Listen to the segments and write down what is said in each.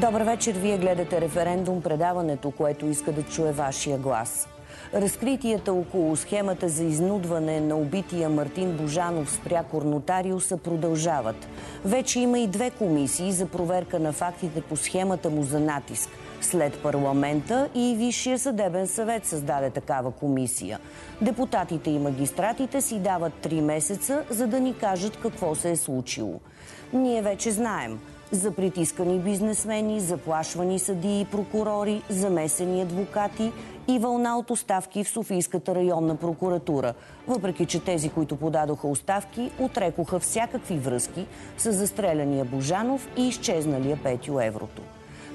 Добър вечер, вие гледате референдум, предаването, което иска да чуе вашия глас. Разкритията около схемата за изнудване на убития Мартин Божанов с прякор нотариуса продължават. Вече има и две комисии за проверка на фактите по схемата му за натиск. След парламента и Висшия съдебен съвет създаде такава комисия. Депутатите и магистратите си дават три месеца, за да ни кажат какво се е случило. Ние вече знаем – за притискани бизнесмени, заплашвани съдии и прокурори, замесени адвокати и вълна от оставки в Софийската районна прокуратура. Въпреки, че тези, които подадоха оставки, отрекоха всякакви връзки с застреляния Божанов и изчезналия Петю Еврото.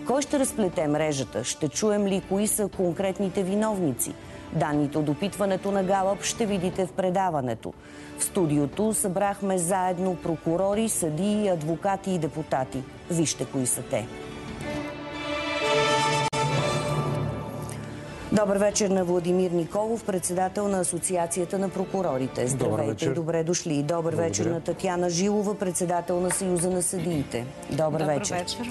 Кой ще разплете мрежата? Ще чуем ли кои са конкретните виновници? Данните от опитването на Галъп ще видите в предаването. В студиото събрахме заедно прокурори, съдии, адвокати и депутати. Вижте кои са те. Добър вечер на Владимир Николов, председател на Асоциацията на прокурорите. Здравейте добре дошли. Добър Благодаря. вечер на Татьяна Жилова, председател на Съюза на съдиите. Добър, Добър вечер. вечер.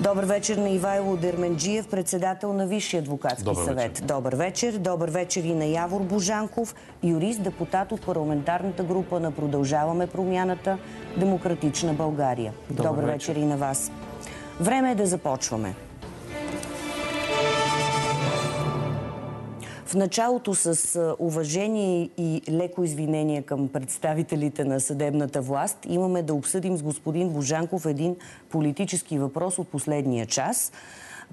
Добър вечер на Ивайло Дерменджиев, председател на Висшия адвокатски Добър съвет. Вечер. Добър вечер. Добър вечер и на Явор Божанков, юрист, депутат от парламентарната група на Продължаваме промяната Демократична България. Добър, Добър вечер. вечер и на вас. Време е да започваме. В началото с уважение и леко извинение към представителите на съдебната власт имаме да обсъдим с господин Божанков един политически въпрос от последния час.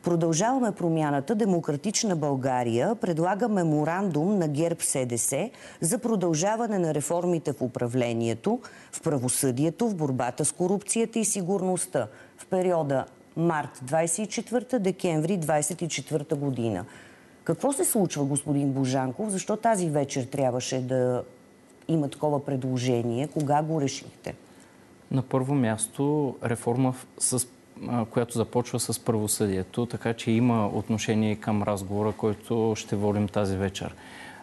Продължаваме промяната Демократична България предлага меморандум на ГЕРБ СДС за продължаване на реформите в управлението, в правосъдието, в борбата с корупцията и сигурността в периода март 24 декември 24 година. Какво се случва, господин Божанков? Защо тази вечер трябваше да има такова предложение? Кога го решихте? На първо място реформа, с, която започва с правосъдието, така че има отношение към разговора, който ще водим тази вечер.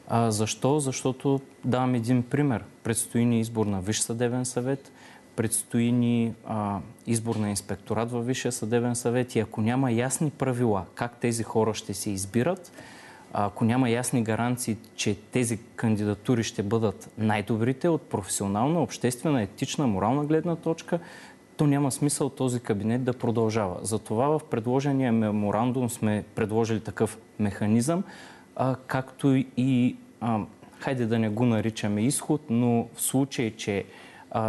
А, защо? Защото давам един пример. Предстои ни избор на Висш съдебен съвет, предстои ни а, избор на инспекторат във Висшия съдебен съвет и ако няма ясни правила как тези хора ще се избират, ако няма ясни гаранции, че тези кандидатури ще бъдат най-добрите от професионална, обществена, етична, морална гледна точка, то няма смисъл този кабинет да продължава. Затова в предложения меморандум сме предложили такъв механизъм, а, както и, а, хайде да не го наричаме изход, но в случай, че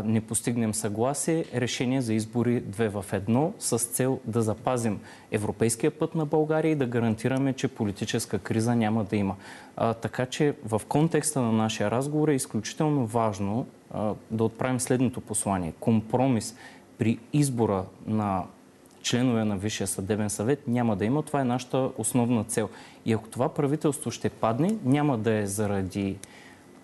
не постигнем съгласие, решение за избори две в едно с цел да запазим европейския път на България и да гарантираме, че политическа криза няма да има. А, така че в контекста на нашия разговор е изключително важно а, да отправим следното послание. Компромис при избора на членове на Висшия съдебен съвет няма да има. Това е нашата основна цел. И ако това правителство ще падне, няма да е заради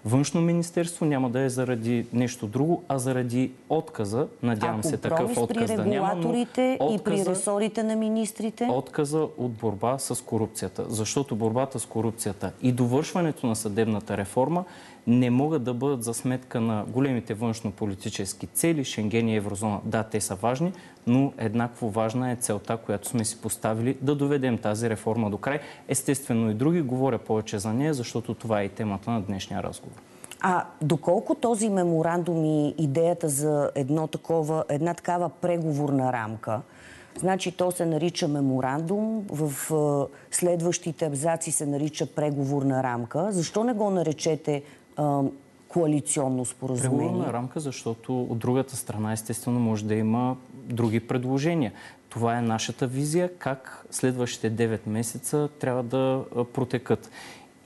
външно министерство няма да е заради нещо друго, а заради отказа, надявам се такъв отказ да няма, но отказа, и при ресорите на министрите? Отказа от борба с корупцията. Защото борбата с корупцията и довършването на съдебната реформа не могат да бъдат за сметка на големите външно-политически цели, Шенген и Еврозона. Да, те са важни, но еднакво важна е целта, която сме си поставили да доведем тази реформа до край. Естествено и други говоря повече за нея, защото това е и темата на днешния разговор. А доколко този меморандум и идеята за едно такова, една такава преговорна рамка, значи то се нарича меморандум, в следващите абзаци се нарича преговорна рамка. Защо не го наречете коалиционно споразумение? Преговорна рамка, защото от другата страна естествено може да има други предложения. Това е нашата визия как следващите 9 месеца трябва да протекат.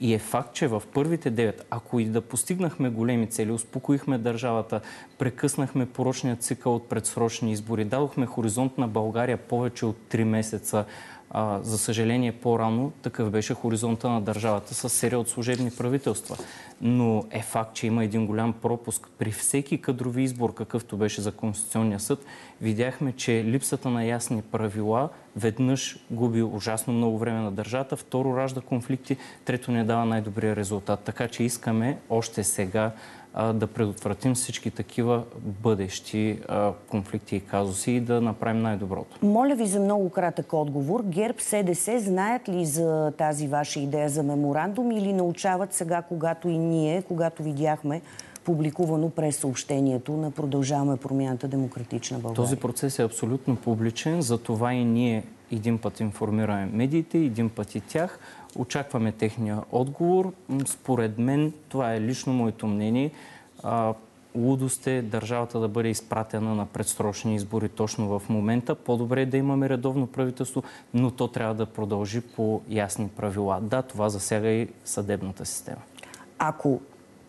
И е факт, че в първите 9, ако и да постигнахме големи цели, успокоихме държавата, прекъснахме порочния цикъл от предсрочни избори, дадохме хоризонт на България повече от 3 месеца, а, за съжаление, по-рано такъв беше хоризонта на държавата с серия от служебни правителства. Но е факт, че има един голям пропуск. При всеки кадрови избор, какъвто беше за Конституционния съд, видяхме, че липсата на ясни правила веднъж губи ужасно много време на държавата, второ ражда конфликти, трето не дава най-добрия резултат. Така че искаме още сега да предотвратим всички такива бъдещи конфликти и казуси и да направим най-доброто. Моля ви за много кратък отговор. ГЕРБ, СДС знаят ли за тази ваша идея за меморандум или научават сега, когато и ние, когато видяхме публикувано през съобщението на Продължаваме промяната Демократична България? Този процес е абсолютно публичен, затова и ние един път информираме медиите, един път и тях. Очакваме техния отговор. Според мен, това е лично моето мнение, лудост е държавата да бъде изпратена на предсрочни избори точно в момента. По-добре е да имаме редовно правителство, но то трябва да продължи по ясни правила. Да, това засяга и съдебната система. Ако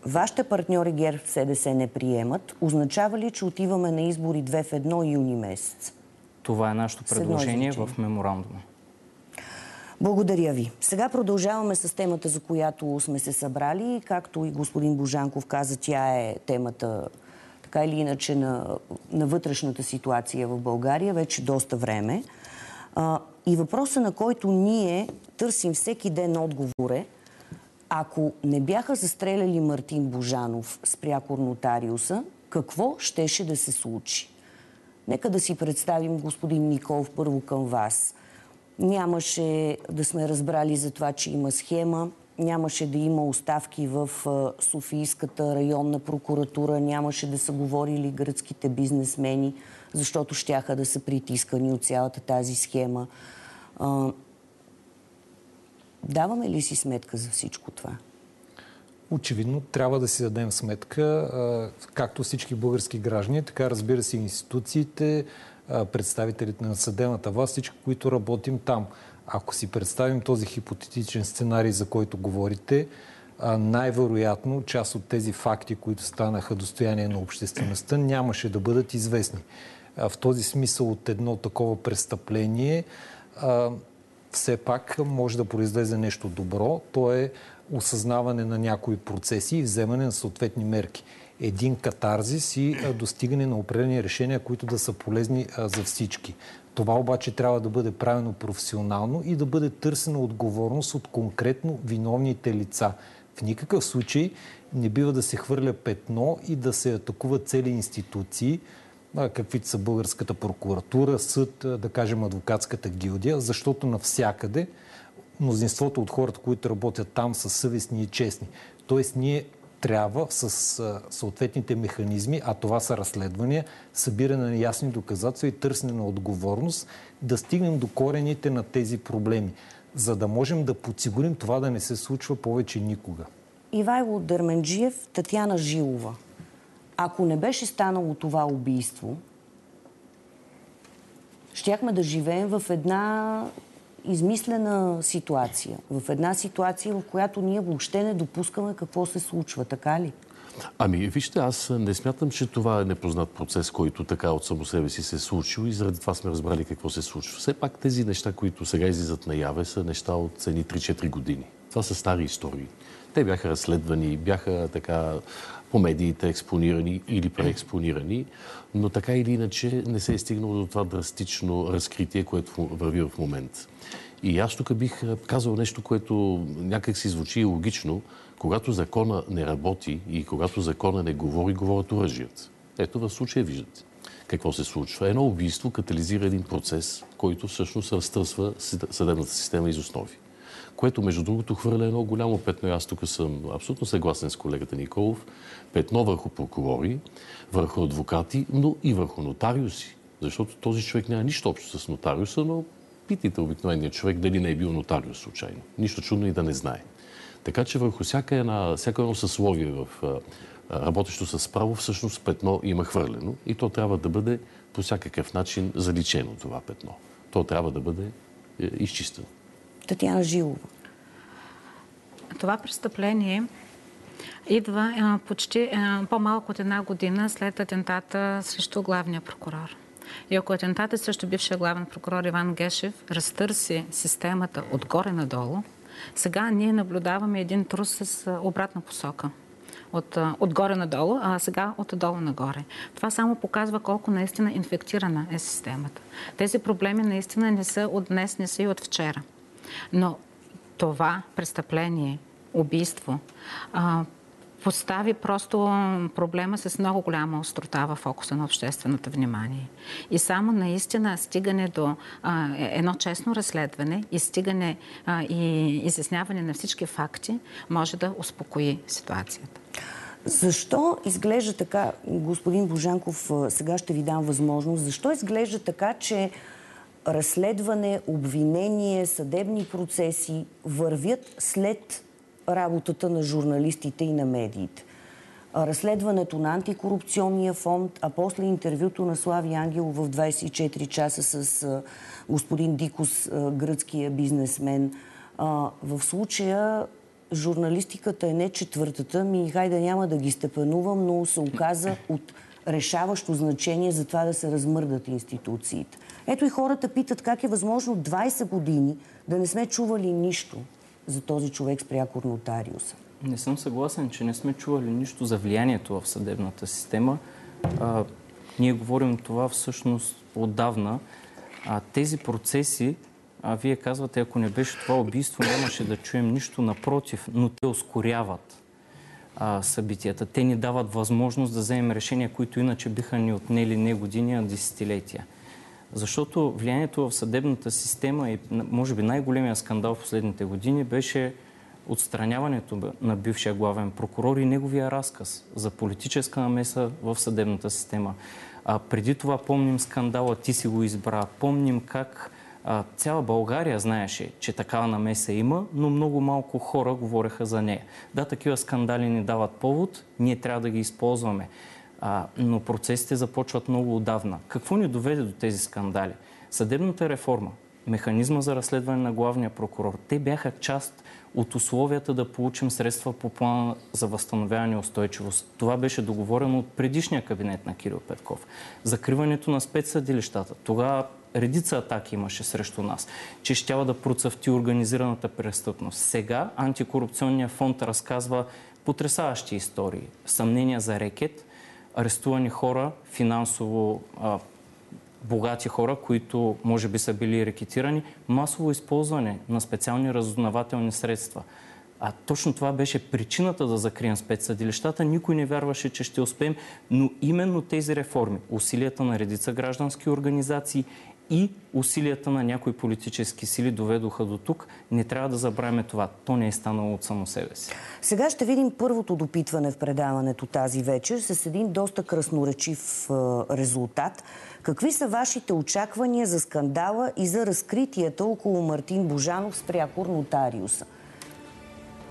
вашите партньори ГЕРБ СДС не приемат, означава ли, че отиваме на избори 2 в 1 юни месец? Това е нашето предложение в меморандума. Благодаря ви. Сега продължаваме с темата, за която сме се събрали. Както и господин Божанков каза, тя е темата така или иначе на, на вътрешната ситуация в България вече доста време. А, и въпроса, на който ние търсим всеки ден отговор е, ако не бяха застреляли Мартин Божанов с прякор нотариуса, какво щеше да се случи? Нека да си представим, господин Николов, първо към вас. Нямаше да сме разбрали за това, че има схема, нямаше да има оставки в Софийската районна прокуратура, нямаше да са говорили гръцките бизнесмени, защото щяха да са притискани от цялата тази схема. Даваме ли си сметка за всичко това? Очевидно трябва да си дадем сметка, както всички български граждани, така разбира се институциите, представителите на съдебната власт, всички, които работим там. Ако си представим този хипотетичен сценарий, за който говорите, най-вероятно част от тези факти, които станаха достояние на обществеността, нямаше да бъдат известни. В този смисъл от едно такова престъпление все пак може да произлезе нещо добро. То е осъзнаване на някои процеси и вземане на съответни мерки. Един катарзис и достигане на определени решения, които да са полезни за всички. Това обаче трябва да бъде правено професионално и да бъде търсена отговорност от конкретно виновните лица. В никакъв случай не бива да се хвърля петно и да се атакуват цели институции, каквито са българската прокуратура, съд, да кажем адвокатската гилдия, защото навсякъде мнозинството от хората, които работят там, са съвестни и честни. Тоест ние трябва с съответните механизми, а това са разследвания, събиране на ясни доказателства и търсене на отговорност, да стигнем до корените на тези проблеми, за да можем да подсигурим това да не се случва повече никога. Ивайло Дърменджиев, Татьяна Жилова. Ако не беше станало това убийство, щяхме да живеем в една измислена ситуация. В една ситуация, в която ние въобще не допускаме какво се случва. Така ли? Ами, вижте, аз не смятам, че това е непознат процес, който така от само себе си се е случил и заради това сме разбрали какво се случва. Все пак тези неща, които сега излизат наяве, са неща от цени 3-4 години. Това са стари истории. Те бяха разследвани, бяха така по медиите експонирани или преекспонирани, но така или иначе не се е стигнало до това драстично разкритие, което върви в момента. И аз тук бих казал нещо, което някак си звучи логично. Когато закона не работи и когато закона не говори, говорят оръжията. Ето в случая виждате какво се случва. Едно убийство катализира един процес, който всъщност разтърсва съдебната система из основи което между другото хвърля едно голямо петно. Аз тук съм абсолютно съгласен с колегата Николов. Петно върху прокурори, върху адвокати, но и върху нотариуси. Защото този човек няма нищо общо с нотариуса, но питайте обикновения човек дали не е бил нотариус случайно. Нищо чудно и да не знае. Така че върху всяка една, всяко едно съсловие в работещо с право, всъщност петно има хвърлено и то трябва да бъде по всякакъв начин заличено това петно. То трябва да бъде е, изчистено. Татьяна Жилова. Това престъпление идва почти по-малко от една година след атентата срещу главния прокурор. И ако атентатът срещу бившия главен прокурор Иван Гешев разтърси системата отгоре надолу, сега ние наблюдаваме един трус с обратна посока. От, отгоре надолу, а сега отдолу нагоре. Това само показва колко наистина инфектирана е системата. Тези проблеми наистина не са от днес, не са и от вчера. Но това престъпление, убийство, постави просто проблема с много голяма острота в фокуса на общественото внимание. И само наистина стигане до а, е, едно честно разследване и стигане а, и изясняване на всички факти може да успокои ситуацията. Защо изглежда така, господин Божанков, сега ще ви дам възможност, защо изглежда така, че разследване, обвинение, съдебни процеси вървят след работата на журналистите и на медиите? разследването на антикорупционния фонд, а после интервюто на Слави Ангелов в 24 часа с господин Дикос, гръцкия бизнесмен. В случая журналистиката е не четвъртата, ми хайде няма да ги степенувам, но се оказа от решаващо значение за това да се размърдат институциите. Ето и хората питат как е възможно 20 години да не сме чували нищо за този човек с прякор нотариуса. Не съм съгласен, че не сме чували нищо за влиянието в съдебната система. А, ние говорим това всъщност отдавна. А тези процеси а вие казвате, ако не беше това убийство, нямаше да чуем нищо напротив, но те ускоряват а, събитията. Те ни дават възможност да вземем решения, които иначе биха ни отнели не години, а десетилетия. Защото влиянието в съдебната система и може би най-големия скандал в последните години беше отстраняването на бившия главен прокурор и неговия разказ за политическа намеса в съдебната система. А преди това помним скандала, ти си го избра, помним как цяла България знаеше, че такава намеса има, но много малко хора говореха за нея. Да, такива скандали ни дават повод, ние трябва да ги използваме. Но процесите започват много отдавна. Какво ни доведе до тези скандали? Съдебната реформа, механизма за разследване на главния прокурор, те бяха част от условията да получим средства по плана за възстановяване и устойчивост. Това беше договорено от предишния кабинет на Кирил Петков. Закриването на спецсъдилищата. Тогава редица атаки имаше срещу нас, че щяла да процъфти организираната престъпност. Сега антикорупционният фонд разказва потрясаващи истории. Съмнения за рекет, арестувани хора, финансово а, богати хора, които може би са били рекетирани, масово използване на специални разузнавателни средства. А точно това беше причината да закрием спецсъдилищата. Никой не вярваше, че ще успеем, но именно тези реформи, усилията на редица граждански организации и усилията на някои политически сили доведоха до тук. Не трябва да забравяме това. То не е станало от само себе си. Сега ще видим първото допитване в предаването тази вечер с един доста красноречив резултат. Какви са вашите очаквания за скандала и за разкритията около Мартин Божанов с прякор нотариуса?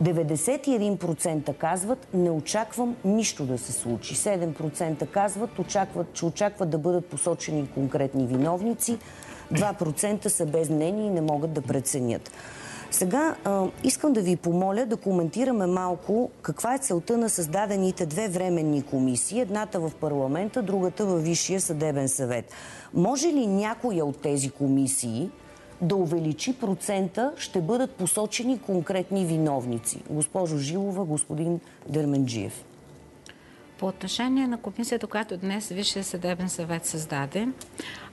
91% казват, не очаквам нищо да се случи. 7% казват, очакват, че очакват да бъдат посочени конкретни виновници. 2% са без мнение и не могат да преценят. Сега а, искам да ви помоля да коментираме малко каква е целта на създадените две временни комисии. Едната в парламента, другата в Висшия съдебен съвет. Може ли някоя от тези комисии да увеличи процента, ще бъдат посочени конкретни виновници. Госпожо Жилова, господин Дерменджиев. По отношение на комисията, която днес Висшия съдебен съвет създаде,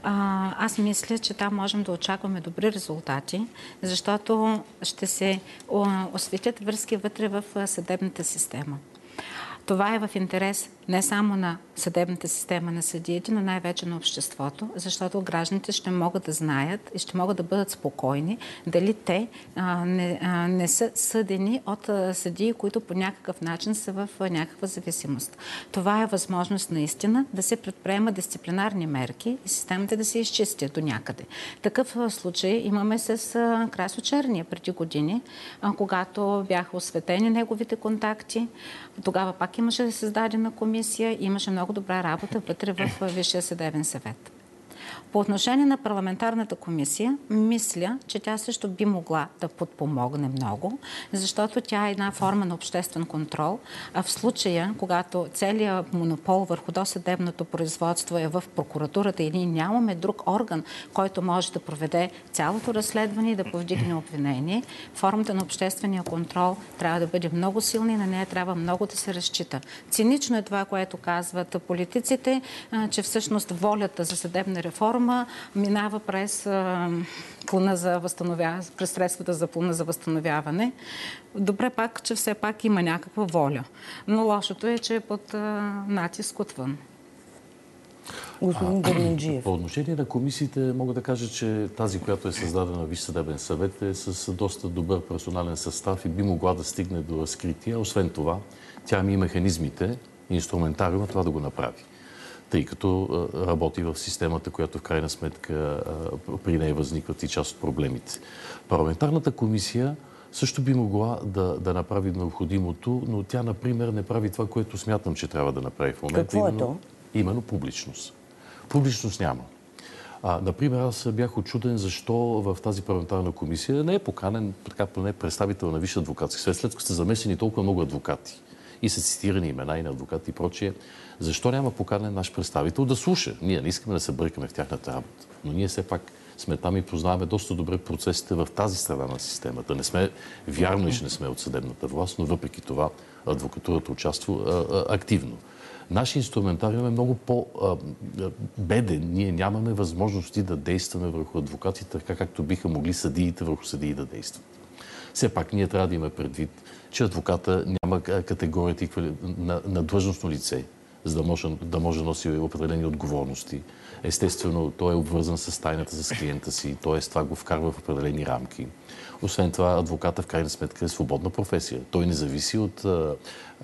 аз мисля, че там можем да очакваме добри резултати, защото ще се осветят връзки вътре в съдебната система. Това е в интерес не само на съдебната система на съдиите, но най-вече на обществото, защото гражданите ще могат да знаят и ще могат да бъдат спокойни дали те а, не, а, не са съдени от съдии, които по някакъв начин са в а, някаква зависимост. Това е възможност наистина да се предприемат дисциплинарни мерки и системата да се изчисти до някъде. Такъв случай имаме с а, Красо Черния преди години, а, когато бяха осветени неговите контакти. Тогава пак имаше създадена комисия, имаше много добра работа вътре в Висшия съдебен съвет. По отношение на парламентарната комисия, мисля, че тя също би могла да подпомогне много, защото тя е една форма на обществен контрол. А в случая, когато целият монопол върху досъдебното производство е в прокуратурата и ние нямаме друг орган, който може да проведе цялото разследване и да повдигне обвинение, формата на обществения контрол трябва да бъде много силна и на нея трябва много да се разчита. Цинично е това, което казват политиците, че всъщност волята за съдебна реформа реформа минава през плана за възстановяване, през средствата за плана за възстановяване. Добре пак, че все пак има някаква воля. Но лошото е, че е под натиск отвън. Господин Дърминджиев. По отношение на комисиите мога да кажа, че тази, която е създадена Висш съдебен съвет е с доста добър персонален състав и би могла да стигне до разкритие. Освен това, тя има и механизмите, инструментариума това да го направи тъй като работи в системата, която в крайна сметка при нея възникват и част от проблемите. Парламентарната комисия също би могла да, да направи необходимото, но тя, например, не прави това, което смятам, че трябва да направи в момента. Какво е именно, то? Именно публичност. Публичност няма. А, например, аз бях очуден защо в тази парламентарна комисия не е поканен, така поне представител на Висше адвокатски свет, след като сте замесени толкова много адвокати и са цитирани имена и на адвокати и прочие. Защо няма поканен наш представител да слуша? Ние не искаме да се бъркаме в тяхната работа, но ние все пак сме там и познаваме доста добре процесите в тази страна на системата. Не сме, вярно и че не сме от съдебната власт, но въпреки това адвокатурата участва а, а, активно. Нашия инструментариум е много по-беден. Ние нямаме възможности да действаме върху адвокатите, така както биха могли съдиите върху съдии да действат. Все пак ние трябва да имаме предвид, че адвоката няма категорията на, на длъжностно лице, за да може, да може носи определени отговорности. Естествено, той е обвързан с тайната с клиента си, т.е. това го вкарва в определени рамки. Освен това, адвоката в крайна сметка е свободна професия. Той не зависи от а,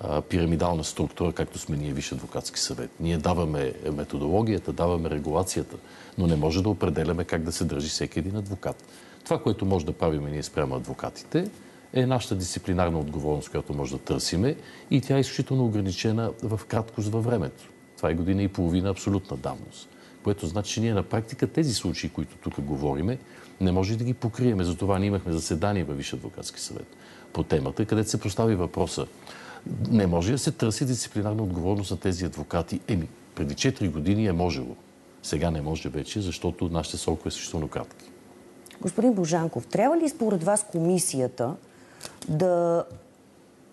а, пирамидална структура, както сме ние Висше адвокатски съвет. Ние даваме методологията, даваме регулацията, но не може да определяме как да се държи всеки един адвокат. Това, което може да правим ние спрямо адвокатите, е нашата дисциплинарна отговорност, която може да търсиме и тя е изключително ограничена в краткост във времето. Това е година и половина абсолютна давност. Което значи, че ние на практика тези случаи, които тук говориме, не може да ги покриеме. Затова ние имахме заседание във Висше адвокатски съвет по темата, където се постави въпроса. Не може да се търси дисциплинарна отговорност на тези адвокати. Еми, преди 4 години е можело. Сега не може вече, защото нашите срокове са изключително кратки. Господин Божанков, трябва ли според вас комисията да,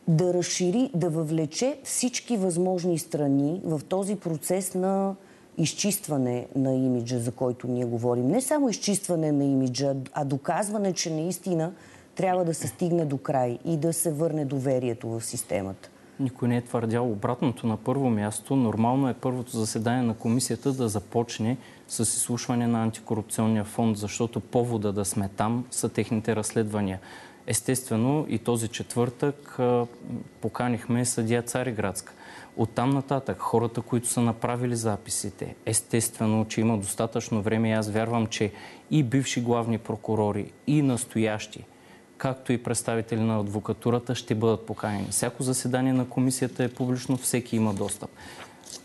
да разшири, да въвлече всички възможни страни в този процес на изчистване на имиджа, за който ние говорим. Не само изчистване на имиджа, а доказване, че наистина трябва да се стигне до край и да се върне доверието в системата. Никой не е твърдял обратното. На първо място, нормално е първото заседание на комисията да започне с изслушване на антикорупционния фонд, защото повода да сме там са техните разследвания. Естествено, и този четвъртък поканихме съдия Цариградска. Оттам нататък, хората, които са направили записите, естествено, че има достатъчно време и аз вярвам, че и бивши главни прокурори, и настоящи, както и представители на адвокатурата ще бъдат поканени. Всяко заседание на комисията е публично, всеки има достъп.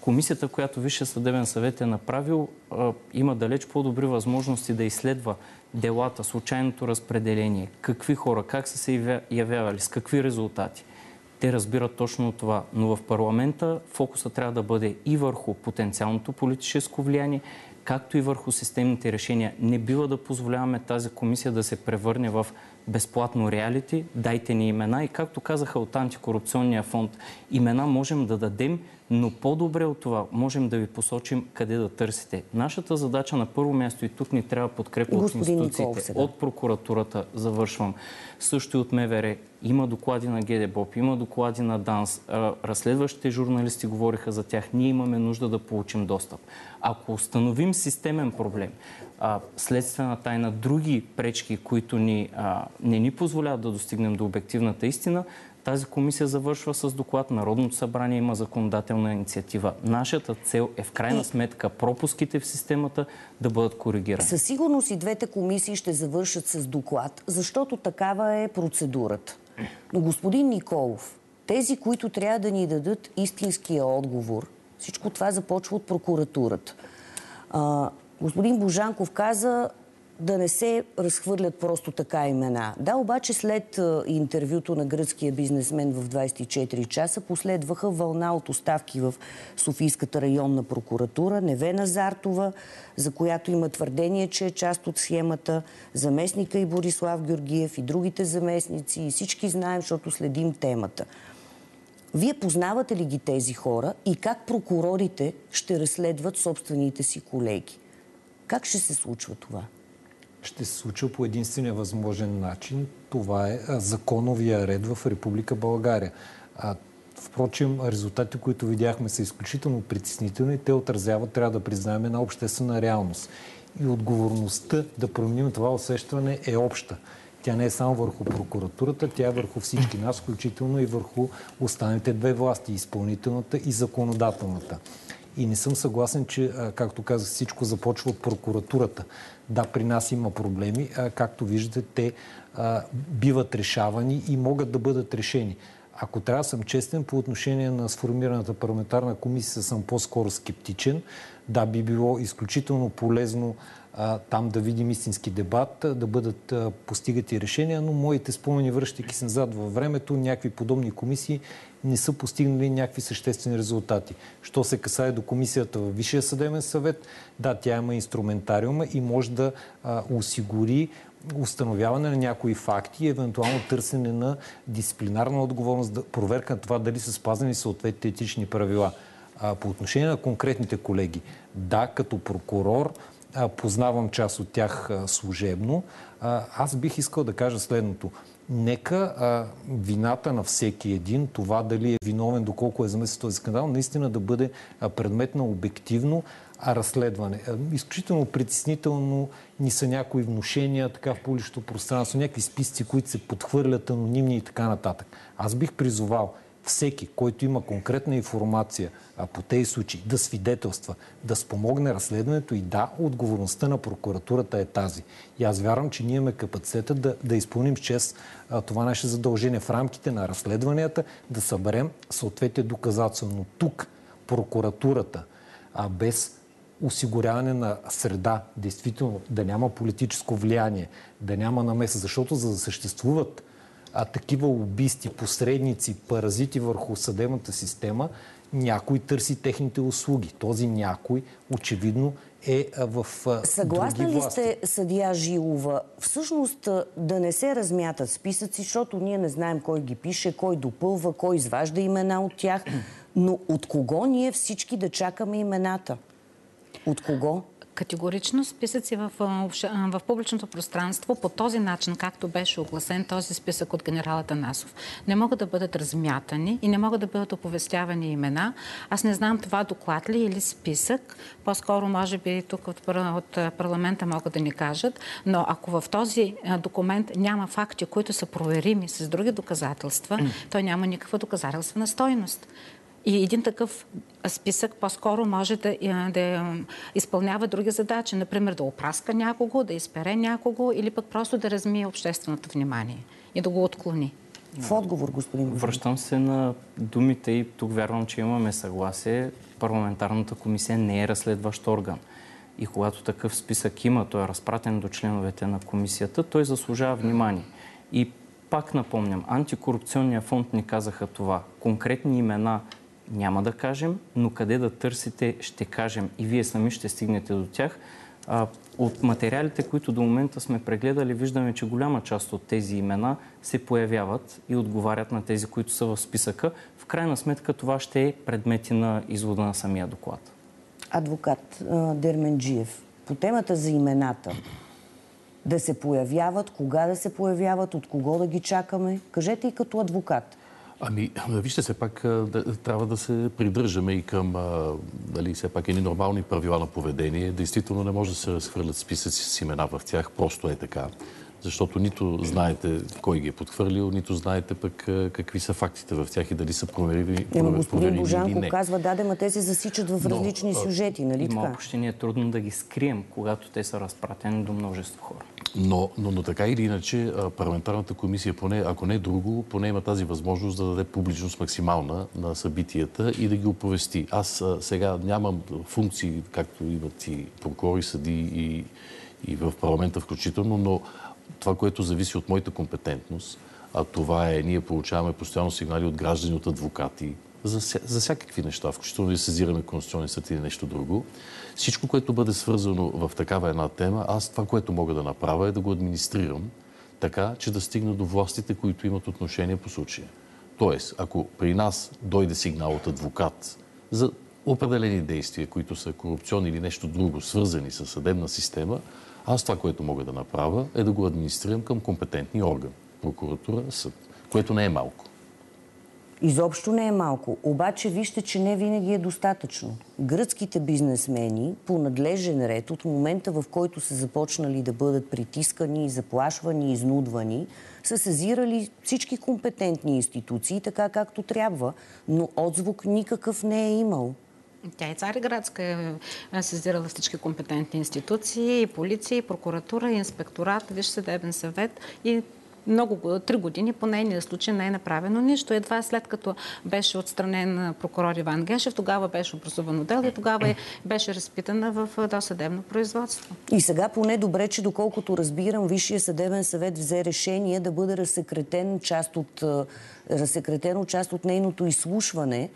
Комисията, която Висше съдебен съвет е направил, има далеч по-добри възможности да изследва делата, случайното разпределение, какви хора, как са се явявали, с какви резултати. Те разбират точно това. Но в парламента фокуса трябва да бъде и върху потенциалното политическо влияние, както и върху системните решения. Не бива да позволяваме тази комисия да се превърне в безплатно реалити. Дайте ни имена и както казаха от антикорупционния фонд, имена можем да дадем, но по-добре от това можем да ви посочим къде да търсите. Нашата задача на първо място и тук ни трябва подкрепа от институциите, от прокуратурата, завършвам, също и от МВР. Има доклади на ГДБОП, има доклади на ДАНС. Разследващите журналисти говориха за тях. Ние имаме нужда да получим достъп. Ако установим системен проблем, следствена тайна, други пречки, които ни, не ни позволяват да достигнем до обективната истина, тази комисия завършва с доклад. Народното събрание има законодателна инициатива. Нашата цел е в крайна сметка пропуските в системата да бъдат коригирани. Със сигурност и двете комисии ще завършат с доклад, защото такава е процедурата. Но господин Николов, тези, които трябва да ни дадат истинския отговор, всичко това започва от прокуратурата. А, господин Божанков каза, да не се разхвърлят просто така имена. Да, обаче след интервюто на гръцкия бизнесмен в 24 часа последваха вълна от оставки в Софийската районна прокуратура, Невена Зартова, за която има твърдение, че е част от схемата, заместника и Борислав Георгиев и другите заместници и всички знаем, защото следим темата. Вие познавате ли ги тези хора и как прокурорите ще разследват собствените си колеги? Как ще се случва това? Ще се случва по единствения възможен начин. Това е законовия ред в Република България. Впрочем, резултатите, които видяхме, са изключително притеснителни. Те отразяват, трябва да признаем, една обществена реалност. И отговорността да променим това усещане е обща. Тя не е само върху прокуратурата, тя е върху всички нас, включително и върху останалите две власти, изпълнителната и законодателната. И не съм съгласен, че, както казах, всичко започва от прокуратурата. Да, при нас има проблеми. Както виждате, те биват решавани и могат да бъдат решени. Ако трябва да съм честен, по отношение на сформираната парламентарна комисия съм по-скоро скептичен. Да, би било изключително полезно там да видим истински дебат, да бъдат постигати решения, но моите спомени, връщайки се назад във времето, някакви подобни комисии не са постигнали някакви съществени резултати. Що се касае до комисията в Висшия съдебен съвет, да, тя има инструментариума и може да а, осигури установяване на някои факти и евентуално търсене на дисциплинарна отговорност, проверка на това дали са спазени съответните етични правила. А, по отношение на конкретните колеги, да, като прокурор, познавам част от тях служебно. Аз бих искал да кажа следното. Нека а, вината на всеки един, това дали е виновен, доколко е замесен този скандал, наистина да бъде предмет на обективно разследване. Изключително притеснително ни са някои внушения така в публичното пространство, някакви списъци, които се подхвърлят анонимни и така нататък. Аз бих призовал всеки, който има конкретна информация а, по тези случаи, да свидетелства, да спомогне разследването и да, отговорността на прокуратурата е тази. И аз вярвам, че ние имаме капацитета да, да изпълним а, това наше задължение в рамките на разследванията, да съберем съответните доказателства. Но тук прокуратурата, а, без осигуряване на среда, действително да няма политическо влияние, да няма намеса, защото за да съществуват а, такива убийсти, посредници, паразити върху съдебната система, някой търси техните услуги. Този някой очевидно е в Съгласна ли сте, съдия Жилова, всъщност да не се размятат списъци, защото ние не знаем кой ги пише, кой допълва, кой изважда имена от тях, но от кого ние всички да чакаме имената? От кого? Категорично списъци в, в публичното пространство по този начин, както беше огласен този списък от генерала Танасов, не могат да бъдат размятани и не могат да бъдат оповестявани имена. Аз не знам това доклад ли или списък. По-скоро, може би, тук от, от парламента могат да ни кажат. Но ако в този документ няма факти, които са проверими с други доказателства, той няма никаква доказателствена стойност. И един такъв списък по-скоро може да, да изпълнява други задачи. Например, да опраска някого, да изпере някого или пък просто да размие общественото внимание и да го отклони. В отговор, господин Връщам се на думите и тук вярвам, че имаме съгласие. Парламентарната комисия не е разследващ орган. И когато такъв списък има, той е разпратен до членовете на комисията, той заслужава внимание. И пак напомням, антикорупционния фонд ни казаха това. Конкретни имена няма да кажем, но къде да търсите ще кажем и вие сами ще стигнете до тях. От материалите, които до момента сме прегледали, виждаме, че голяма част от тези имена се появяват и отговарят на тези, които са в списъка. В крайна сметка това ще е предмети на извода на самия доклад. Адвокат Дерменджиев, по темата за имената, да се появяват, кога да се появяват, от кого да ги чакаме, кажете и като адвокат. Ами, вижте, все пак трябва да се придържаме и към дали, все пак едни нормални правила на поведение. Действително не може да се разхвърлят списъци с имена в тях, просто е така. Защото нито знаете кой ги е подхвърлил, нито знаете пък какви са фактите в тях и дали са проверили, Ема господин Божанко казва, да, ма те се засичат в различни сюжети, нали така? Малко ще ни е трудно да ги скрием, когато те са разпратени до множество хора. Но, но, но така или иначе, парламентарната комисия, поне, ако не е друго, поне има тази възможност да даде публичност максимална на събитията и да ги оповести. Аз сега нямам функции, както имат и прокурори, съди и, и в парламента включително, но това, което зависи от моята компетентност, а това е, ние получаваме постоянно сигнали от граждани, от адвокати, за, за всякакви неща, включително и сезираме Конституционен съд или нещо друго. Всичко, което бъде свързано в такава една тема, аз това, което мога да направя е да го администрирам така, че да стигна до властите, които имат отношение по случая. Тоест, ако при нас дойде сигнал от адвокат за определени действия, които са корупционни или нещо друго, свързани с съдебна система, аз това, което мога да направя, е да го администрирам към компетентни орган. Прокуратура, съд. Което не е малко. Изобщо не е малко. Обаче вижте, че не винаги е достатъчно. Гръцките бизнесмени по надлежен ред от момента, в който са започнали да бъдат притискани, заплашвани, изнудвани, са сезирали всички компетентни институции, така както трябва, но отзвук никакъв не е имал. Тя и Цариградска е сезирала всички компетентни институции, и полиция, и прокуратура, и инспекторат, Висш съдебен съвет и много, три години по нейния случай не е направено нищо. Едва след като беше отстранен прокурор Иван Гешев, тогава беше образувано дело и тогава е, беше разпитана в досъдебно производство. И сега поне добре, че доколкото разбирам, Висшия съдебен съвет взе решение да бъде разсекретен част от, разсекретено част от нейното изслушване,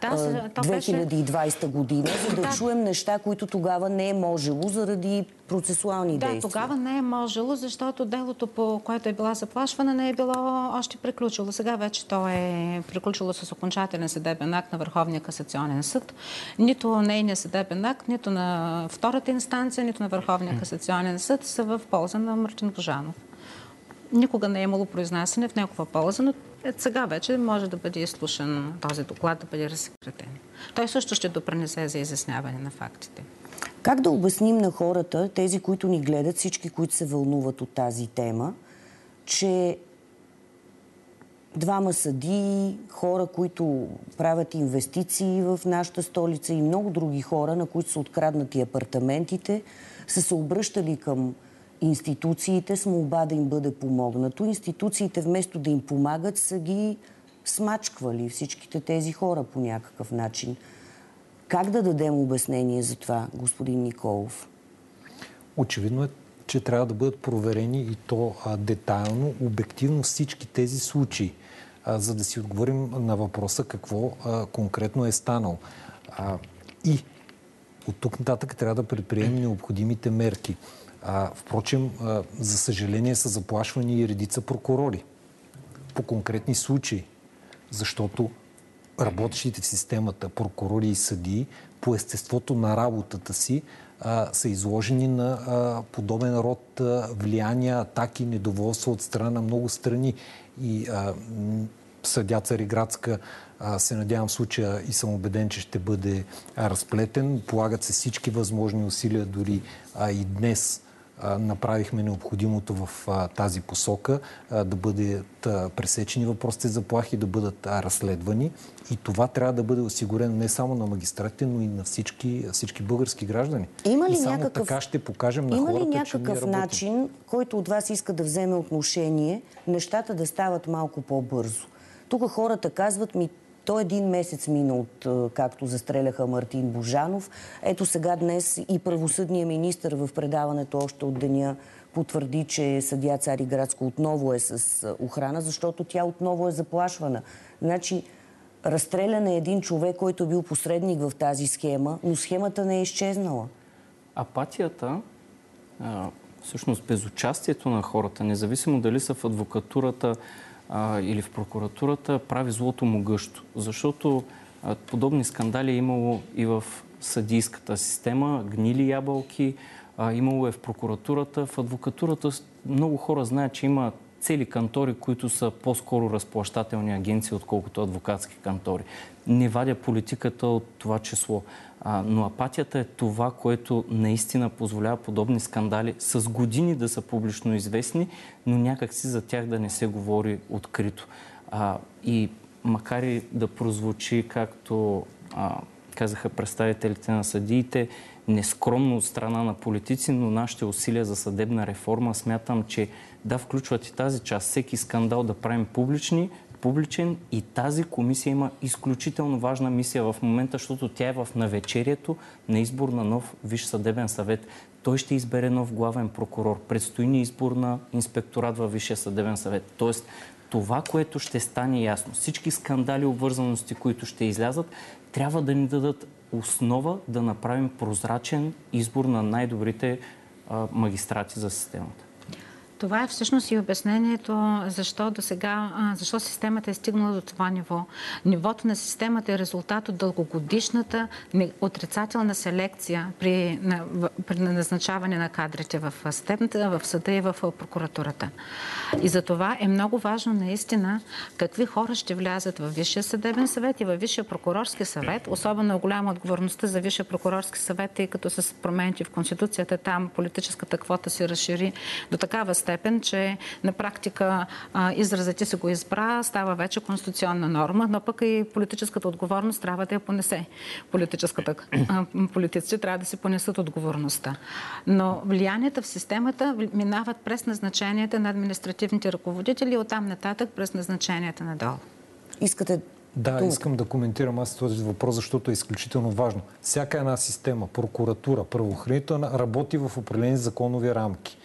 да, 2020 година, за да, да чуем неща, които тогава не е можело заради процесуални да, действия. Да, тогава не е можело, защото делото, по което е била заплашвана, не е било още приключило. Сега вече то е приключило с окончателен съдебен акт на Върховния касационен съд. Нито нейният съдебен акт, нито на втората инстанция, нито на Върховния касационен съд са в полза на Мартин Божанов. Никога не е имало произнасяне в някаква полза, но сега вече може да бъде изслушан този доклад, да бъде разсекретен. Той също ще допренесе за изясняване на фактите. Как да обясним на хората, тези, които ни гледат, всички, които се вълнуват от тази тема, че двама съди, хора, които правят инвестиции в нашата столица и много други хора, на които са откраднати апартаментите, са се обръщали към институциите с молба да им бъде помогнато. Институциите вместо да им помагат са ги смачквали всичките тези хора по някакъв начин. Как да дадем обяснение за това, господин Николов? Очевидно е, че трябва да бъдат проверени и то а, детайлно, обективно всички тези случаи, а, за да си отговорим на въпроса какво а, конкретно е станало. И от тук нататък трябва да предприемем необходимите мерки. А, впрочем, а, за съжаление са заплашвани и редица прокурори по конкретни случаи, защото работещите в системата прокурори и съдии по естеството на работата си а, са изложени на а, подобен род а, влияния, атаки, недоволство от страна на много страни. И а, съдя Цариградска се надявам в случая и съм убеден, че ще бъде разплетен. Полагат се всички възможни усилия, дори а, и днес направихме необходимото в тази посока да бъдат пресечени въпросите заплахи, да бъдат разследвани. И това трябва да бъде осигурено не само на магистратите, но и на всички, всички български граждани. Има ли и само някакъв... така ще покажем на Има хората, ли някакъв че начин, който от вас иска да вземе отношение, нещата да стават малко по-бързо? Тук хората казват ми, то един месец мина от както застреляха Мартин Божанов. Ето сега днес и правосъдният министр в предаването още от деня потвърди, че съдя Цари Градско отново е с охрана, защото тя отново е заплашвана. Значи, разстрелян е един човек, който е бил посредник в тази схема, но схемата не е изчезнала. Апатията, всъщност безучастието на хората, независимо дали са в адвокатурата, а, или в прокуратурата прави злото му гъщо. Защото а, подобни скандали е имало и в съдийската система, гнили ябълки, а, имало е в прокуратурата. В адвокатурата много хора знаят, че има цели кантори, които са по-скоро разплащателни агенции, отколкото адвокатски кантори. Не вадя политиката от това число. А, но апатията е това, което наистина позволява подобни скандали с години да са публично известни, но някакси за тях да не се говори открито. А, и макар и да прозвучи, както а, казаха представителите на съдиите, нескромно от страна на политици, но нашите усилия за съдебна реформа смятам, че да включват и тази част. Всеки скандал да правим публични, публичен и тази комисия има изключително важна мисия в момента, защото тя е в навечерието на избор на нов Висш съдебен съвет. Той ще избере нов главен прокурор. Предстои ни избор на инспекторат във Висшия съдебен съвет. Тоест, това, което ще стане ясно, всички скандали, обвързаности, които ще излязат, трябва да ни дадат основа да направим прозрачен избор на най-добрите магистрати за системата. Това е всъщност и обяснението защо до сега, защо системата е стигнала до това ниво. Нивото на системата е резултат от дългогодишната отрицателна селекция при, на, при назначаване на кадрите в съдебната, в съда и в прокуратурата. И за това е много важно наистина какви хора ще влязат в Висшия съдебен съвет и в Висшия прокурорски съвет. Особено голяма отговорността за Висшия прокурорски съвет, тъй като с промените в Конституцията там политическата квота се разшири до такава степен, че на практика изразът ти се го избра, става вече конституционна норма, но пък и политическата отговорност трябва да я понесе. Политическата, политиците трябва да си понесат отговорността. Но влиянията в системата минават през назначенията на административните ръководители и оттам нататък през назначенията надолу. Искате да, искам да коментирам аз този въпрос, защото е изключително важно. Всяка една система, прокуратура, правоохранителна, работи в определени законови рамки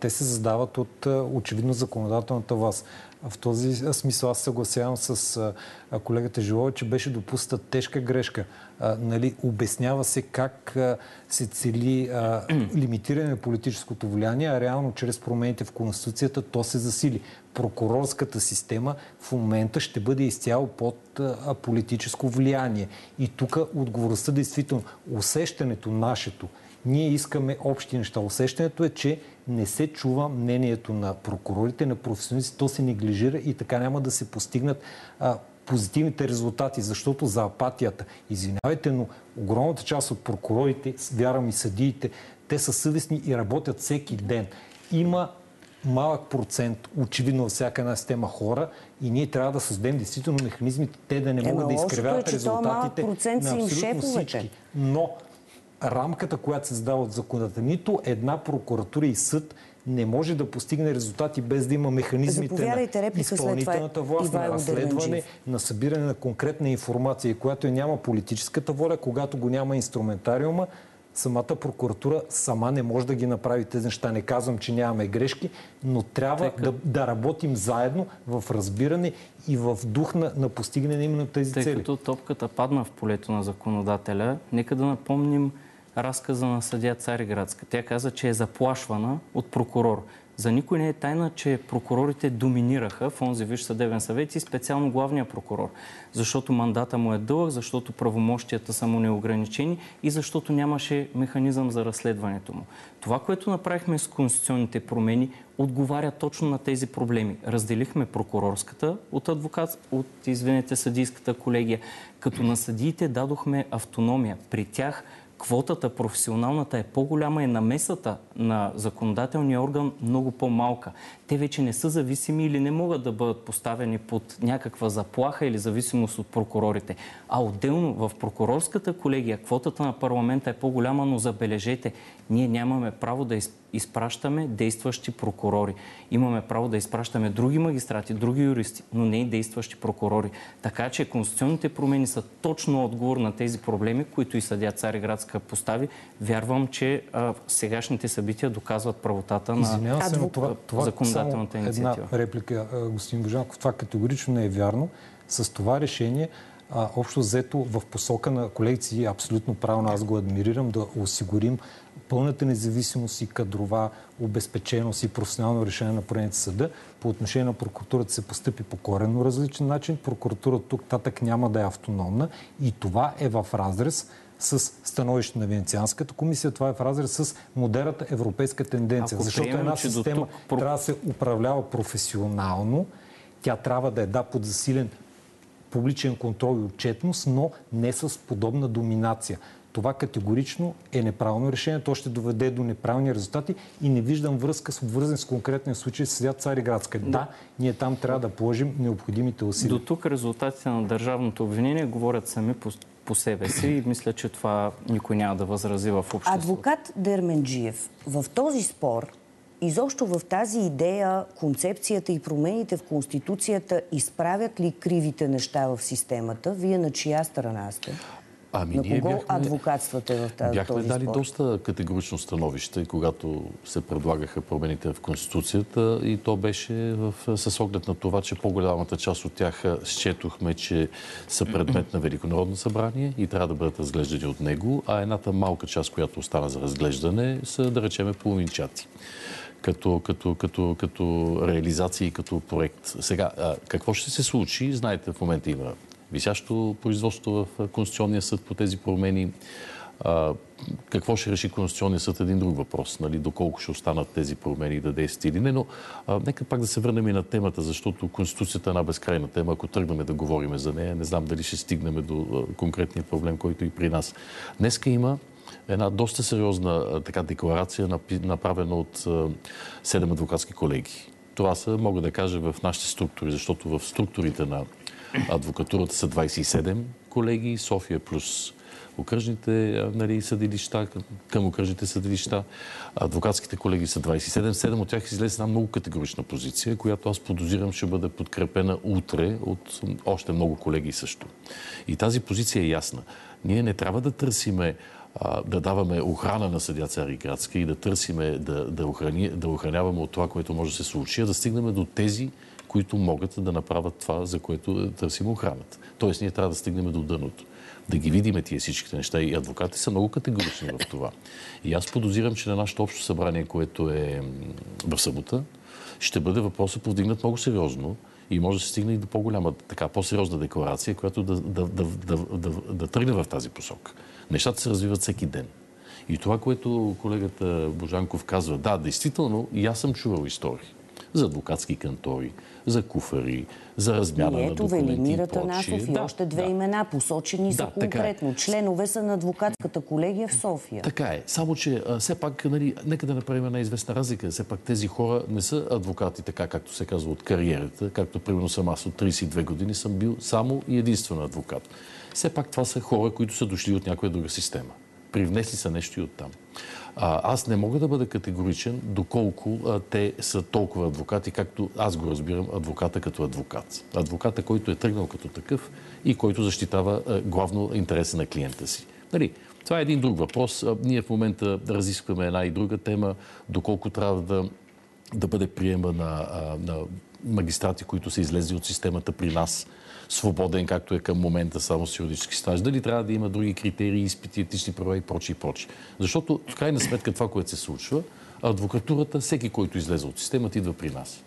те се задават от очевидно законодателната власт. В този смисъл аз съгласявам с колегата Жилова, че беше допуста тежка грешка. А, нали, обяснява се как а, се цели а, лимитиране на политическото влияние, а реално чрез промените в Конституцията то се засили. Прокурорската система в момента ще бъде изцяло под политическо влияние. И тук отговорността действително, усещането нашето, ние искаме общи неща. Усещането е, че не се чува мнението на прокурорите, на професионалистите, то се неглижира и така няма да се постигнат а, позитивните резултати, защото за апатията, извинявайте, но огромната част от прокурорите, вярвам и съдиите, те са съвестни и работят всеки ден. Има малък процент, очевидно във всяка една система хора и ние трябва да създадем действително механизмите, те да не могат да изкривяват е, резултатите на абсолютно всички. Но рамката, която се задава от законодателя. Нито една прокуратура и съд не може да постигне резултати без да има механизмите на изпълнителната власт, на разследване, на събиране на конкретна информация, която няма политическата воля, когато го няма инструментариума, самата прокуратура сама не може да ги направи тези неща. Не казвам, че нямаме грешки, но трябва да, да работим заедно в разбиране и в дух на, на постигане на именно тези Тъй, цели. Тъй като топката падна в полето на законодателя, нека да напомним разказа на съдия Цариградска. Тя каза, че е заплашвана от прокурор. За никой не е тайна, че прокурорите доминираха в онзи Виж съдебен съвет и специално главния прокурор. Защото мандата му е дълъг, защото правомощията са му неограничени и защото нямаше механизъм за разследването му. Това, което направихме с конституционните промени, отговаря точно на тези проблеми. Разделихме прокурорската от адвокат, от, извинете, съдийската колегия, като на съдиите дадохме автономия. При тях квотата професионалната е по-голяма и намесата на законодателния орган много по-малка. Те вече не са зависими или не могат да бъдат поставени под някаква заплаха или зависимост от прокурорите. А отделно в прокурорската колегия квотата на парламента е по-голяма, но забележете, ние нямаме право да изпращаме действащи прокурори. Имаме право да изпращаме други магистрати, други юристи, но не и действащи прокурори. Така че конституционните промени са точно отговор на тези проблеми, които и съдя Цареградска постави. Вярвам, че а, сегашните събития доказват правотата на се, но това, това законодателната инициатива. Една реплика, господин Божанков. Това категорично не е вярно. С това решение а, общо взето в посока на колегите абсолютно правилно аз го адмирирам да осигурим пълната независимост и кадрова обезпеченост и професионално решение на промените съда. По отношение на прокуратурата се постъпи по коренно различен начин. Прокуратурата тук татък няма да е автономна и това е в разрез с становище на Венецианската комисия. Това е в разрез с модерната европейска тенденция. Ако защото една система тук... трябва да се управлява професионално. Тя трябва да е да под засилен публичен контрол и отчетност, но не с подобна доминация. Това категорично е неправилно решение. То ще доведе до неправилни резултати и не виждам връзка с обвързан с конкретния случай с свят Цариградска. Да. да, ние там трябва да положим необходимите усилия. До тук резултатите на държавното обвинение говорят сами по, по себе си и мисля, че това никой няма да възрази в обществото. Адвокат Дерменджиев, в този спор изобщо в тази идея, концепцията и промените в Конституцията изправят ли кривите неща в системата? Вие на чия страна сте? Ами, на ние кого бяхме, адвокатствате в тази Бяхме този дали спор? доста категорично становище, когато се предлагаха промените в Конституцията и то беше в, с оглед на това, че по-голямата част от тях счетохме, че са предмет на Великонародно събрание и трябва да бъдат разглеждани от него, а едната малка част, която остана за разглеждане, са, да речеме, половинчати като, като, като, като реализация и като проект. Сега, какво ще се случи? Знаете, в момента има висящо производство в Конституционния съд по тези промени. Какво ще реши Конституционния съд един друг въпрос, нали, доколко ще останат тези промени да действат или не, но а, нека пак да се върнем и на темата, защото Конституцията е една безкрайна тема. Ако тръгнем да говорим за нея, не знам дали ще стигнем до конкретния проблем, който и при нас. Днеска има една доста сериозна така, декларация, направена от седем адвокатски колеги. Това са, мога да кажа, в нашите структури, защото в структурите на адвокатурата са 27 колеги, София плюс окръжните нали, съдилища, към окръжните съдилища. Адвокатските колеги са 27. Седем от тях излезе една много категорична позиция, която аз подозирам ще бъде подкрепена утре от още много колеги също. И тази позиция е ясна. Ние не трябва да търсиме да даваме охрана на съдя Цариградска и да търсиме да, да, охрани, да охраняваме от това, което може да се случи, а да стигнем до тези, които могат да направят това, за което търсим охраната. Тоест, ние трябва да стигнем до дъното. Да ги видиме тия всичките неща. И адвокати са много категорични в това. И аз подозирам, че на нашето общо събрание, което е в събота, ще бъде въпросът повдигнат много сериозно и може да се стигне и до по-голяма, така, по-сериозна декларация, която да, да, да, да тръгне в тази посока. Нещата се развиват всеки ден. И това, което колегата Божанков казва, да, действително, и аз съм чувал истории за адвокатски кантори, за куфари, за размяна и ето, на документи Велимир Атанасов и да, още две да. имена, посочени да, са е. конкретно. Е. Членове са на адвокатската колегия в София. Така е. Само, че а, все пак, нали, нека да направим една известна разлика. Все пак тези хора не са адвокати, така както се казва, от кариерата, както примерно съм аз от 32 години съм бил само и единствено адвокат. Все пак това са хора, които са дошли от някоя друга система. Привнесли са нещо и оттам. Аз не мога да бъда категоричен доколко те са толкова адвокати, както аз го разбирам адвоката като адвокат. Адвоката, който е тръгнал като такъв и който защитава главно интереса на клиента си. Нали, това е един друг въпрос. Ние в момента разискваме една и друга тема, доколко трябва да, да бъде приема на, на магистрати, които са излезли от системата при нас свободен, както е към момента само с юридически стаж. Дали трябва да има други критерии, изпити, етични права и прочи и прочи. Защото в крайна сметка това, което се случва, адвокатурата, всеки, който излезе от системата, идва при нас.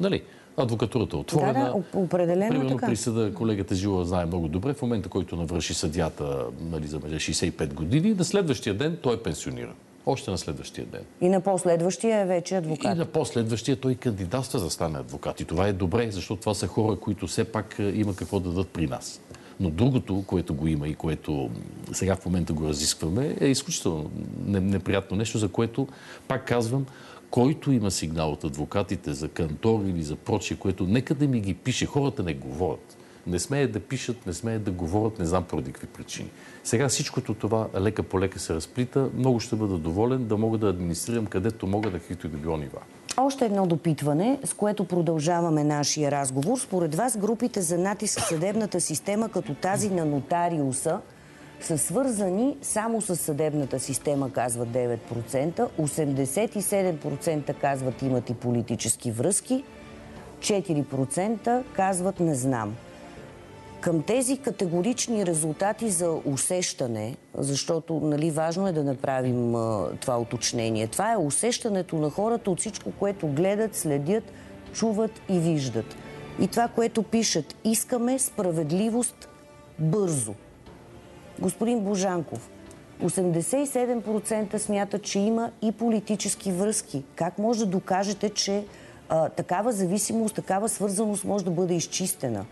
Нали? Адвокатурата отворена. Да, да, определено Примерно така. присъда, колегата Жила знае много добре, в момента, който навърши съдята нали, за 65 години, на следващия ден той е пенсиониран. Още на следващия ден. И на последващия е вече адвокат. И на последващия той кандидатства за да стане адвокат. И това е добре, защото това са хора, които все пак е, има какво да дадат при нас. Но другото, което го има и което сега в момента го разискваме, е изключително неприятно нещо, за което, пак казвам, който има сигнал от адвокатите за кантор или за прочие, което нека да ми ги пише, хората не говорят. Не смеят да пишат, не смеят да говорят, не знам поради какви причини. Сега всичкото това лека по лека се разплита. Много ще бъда доволен да мога да администрирам където мога на каквито и да било нива. Още едно допитване, с което продължаваме нашия разговор. Според вас групите за натиск в съдебната система, като тази на нотариуса, са свързани само с съдебната система, казват 9%, 87% казват имат и политически връзки, 4% казват не знам. Към тези категорични резултати за усещане, защото нали, важно е да направим а, това уточнение, това е усещането на хората от всичко, което гледат, следят, чуват и виждат. И това, което пишат, искаме справедливост бързо. Господин Божанков, 87% смятат, че има и политически връзки. Как може да докажете, че а, такава зависимост, такава свързаност може да бъде изчистена?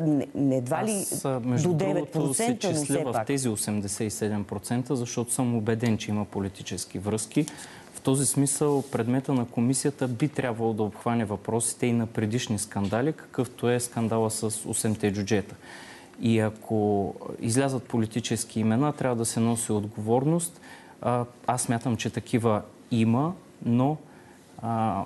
Не, не едва ли Аз, между до 9%, се числя в тези 87%, защото съм убеден, че има политически връзки. В този смисъл предмета на комисията би трябвало да обхване въпросите и на предишни скандали, какъвто е скандала с 8-те джуджета. И ако излязат политически имена, трябва да се носи отговорност. Аз смятам, че такива има, но а,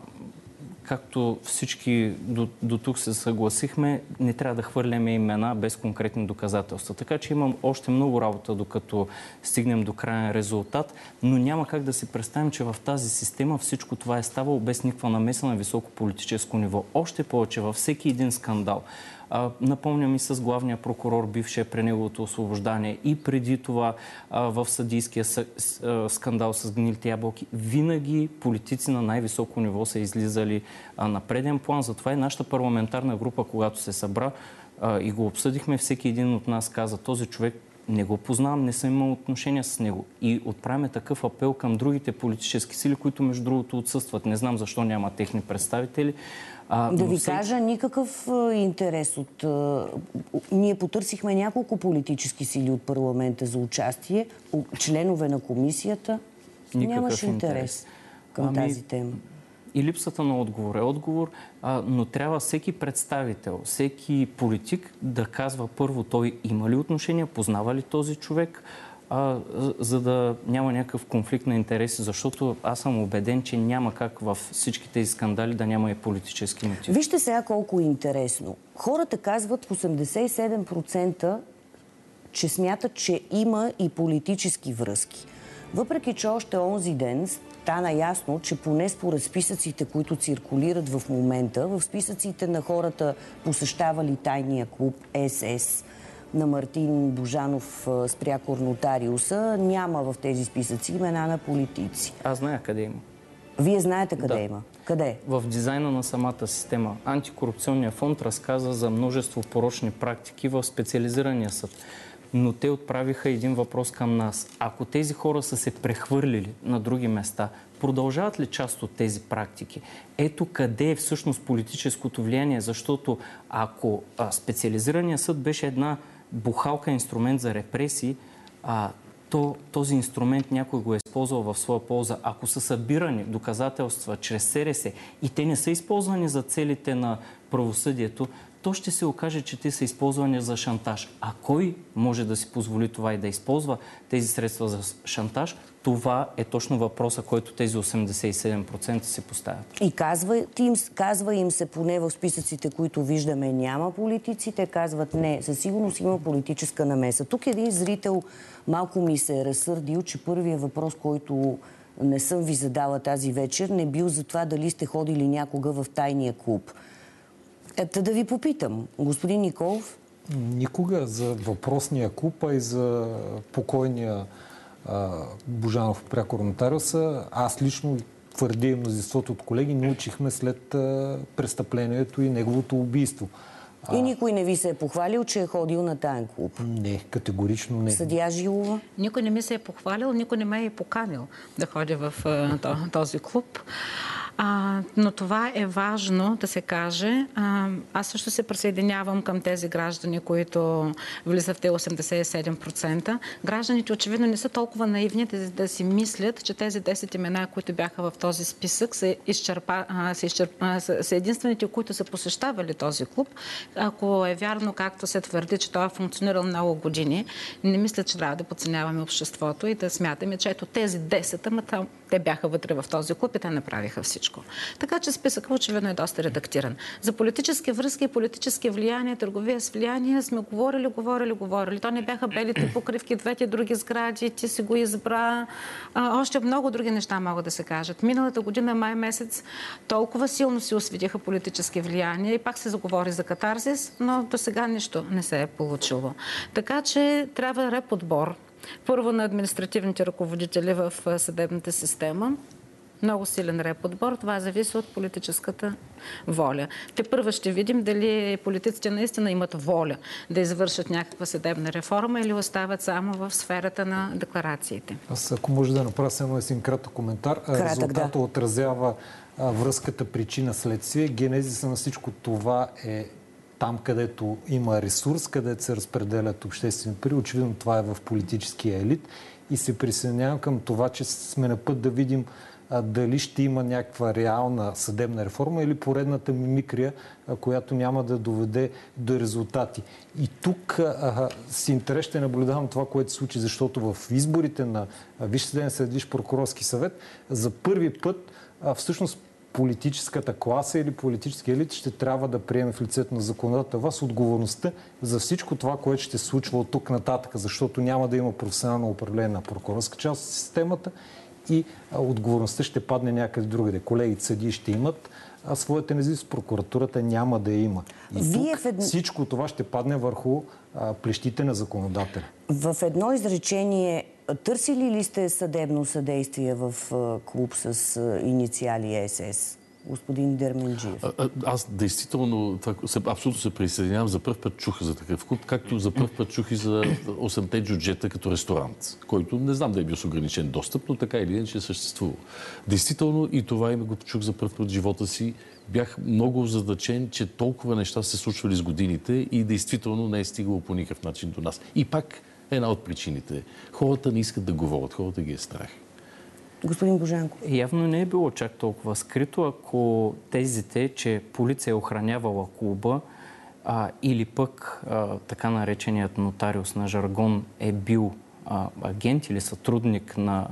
както всички до, до тук се съгласихме, не трябва да хвърляме имена без конкретни доказателства. Така че имам още много работа, докато стигнем до крайен резултат, но няма как да си представим, че в тази система всичко това е ставало без никаква намеса на високо политическо ниво. Още повече във всеки един скандал А, напомням и с главния прокурор, бившия при неговото освобождане и преди това в съдийския скандал с гнилите ябълки. Винаги политици на най-високо ниво са излизали на преден план. Затова и нашата парламентарна група, когато се събра и го обсъдихме, всеки един от нас каза, този човек не го познавам, не съм имал отношения с него. И отправяме такъв апел към другите политически сили, които между другото отсъстват. Не знам защо няма техни представители. А, да ви всеки... кажа, никакъв интерес от... Ние потърсихме няколко политически сили от парламента за участие, членове на комисията. Никакъв Нямаше интерес, интерес към ами, тази тема и липсата на отговор е отговор, а, но трябва всеки представител, всеки политик да казва първо той има ли отношение, познава ли този човек, а, за да няма някакъв конфликт на интереси, защото аз съм убеден, че няма как в всички тези скандали да няма и политически мотив. Вижте сега колко е интересно. Хората казват 87%, че смятат, че има и политически връзки. Въпреки, че още онзи ден стана ясно, че поне според списъците, които циркулират в момента, в списъците на хората посещавали тайния клуб СС на Мартин Божанов спряко Нотариуса, няма в тези списъци имена на политици. Аз зная къде има. Вие знаете къде да. има? Къде? В дизайна на самата система. Антикорупционния фонд разказа за множество порочни практики в специализирания съд но те отправиха един въпрос към нас. Ако тези хора са се прехвърлили на други места, продължават ли част от тези практики? Ето къде е всъщност политическото влияние, защото ако а, специализираният съд беше една бухалка инструмент за репресии, а, то този инструмент някой го е използвал в своя полза. Ако са събирани доказателства чрез СРС и те не са използвани за целите на правосъдието, то ще се окаже, че те са използвани за шантаж. А кой може да си позволи това и да използва тези средства за шантаж? Това е точно въпроса, който тези 87% се поставят. И казва им, казва им се поне в списъците, които виждаме, няма политици. Те казват не, със сигурност има политическа намеса. Тук един зрител малко ми се е разсърдил, че първият въпрос, който не съм ви задала тази вечер, не бил за това дали сте ходили някога в тайния клуб. Ето да ви попитам, господин Николов. Никога за въпросния клуб, а и за покойния а, Божанов прякор нотариуса, аз лично твърдя и мнозинството от колеги, научихме след а, престъплението и неговото убийство. И никой не ви се е похвалил, че е ходил на таен клуб? Не, категорично не. Съдия Жилова? Никой не ми се е похвалил, никой не ме е поканил да ходя в а, този клуб. А, но това е важно да се каже. А, аз също се присъединявам към тези граждани, които влизат в те 87%. Гражданите очевидно не са толкова наивни да, да си мислят, че тези 10 имена, които бяха в този списък, са, изчерпа, а, са, изчерпа, са, са единствените, които са посещавали този клуб. Ако е вярно, както се твърди, че той е функционирал много години, не мисля, че трябва да подценяваме обществото и да смятаме, че ето тези 10, ама те бяха вътре в този клуб и те направиха всичко всичко. Така че списъкът очевидно е доста редактиран. За политически връзки политически влияния, търговия с влияние сме говорили, говорили, говорили. То не бяха белите покривки, двете други сгради, ти си го избра. А, още много други неща могат да се кажат. Миналата година, май месец, толкова силно се осветиха политически влияния и пак се заговори за катарзис, но до сега нищо не се е получило. Така че трябва реподбор. Първо на административните ръководители в съдебната система, много силен реподбор. Това зависи от политическата воля. Те първо ще видим дали политиците наистина имат воля да извършат някаква съдебна реформа или остават само в сферата на декларациите. Аз ако може да направя само един кратък коментар. Кратък, Резултата да. отразява връзката причина-следствие. Генезиса на всичко това е там, където има ресурс, където се разпределят обществени пари. Очевидно това е в политическия елит. И се присъединявам към това, че сме на път да видим дали ще има някаква реална съдебна реформа или поредната мимикрия, която няма да доведе до резултати. И тук а, с интерес ще наблюдавам това, което се случи, защото в изборите на Висше съдебен съд, прокурорски съвет, за първи път всъщност политическата класа или политически елит ще трябва да приеме в лицето на законодателната власт отговорността за всичко това, което ще се случва от тук нататък, защото няма да има професионално управление на прокурорска част от системата и отговорността ще падне някъде другаде. Колегите съди ще имат а своята независимост. Прокуратурата няма да има. И Вие тук едно... всичко това ще падне върху а, плещите на законодателя. В едно изречение, търсили ли сте съдебно съдействие в клуб с инициали СС? Господин Дерменджиев? А, аз действително абсолютно се присъединявам. За първ път чух за такъв клуб, както за първ път чух и за 8-те джуджета като ресторант, който не знам да е бил с ограничен достъп, но така или иначе е съществува. Действително и това име го чух за първ път в живота си. Бях много задачен, че толкова неща се случвали с годините и действително не е стигало по никакъв начин до нас. И пак една от причините. Хората не искат да говорят, хората ги е страх. Господин Божанко. Явно не е било чак толкова скрито, ако тезите, че полиция е охранявала клуба а, или пък а, така нареченият нотариус на жаргон е бил а, агент или сътрудник на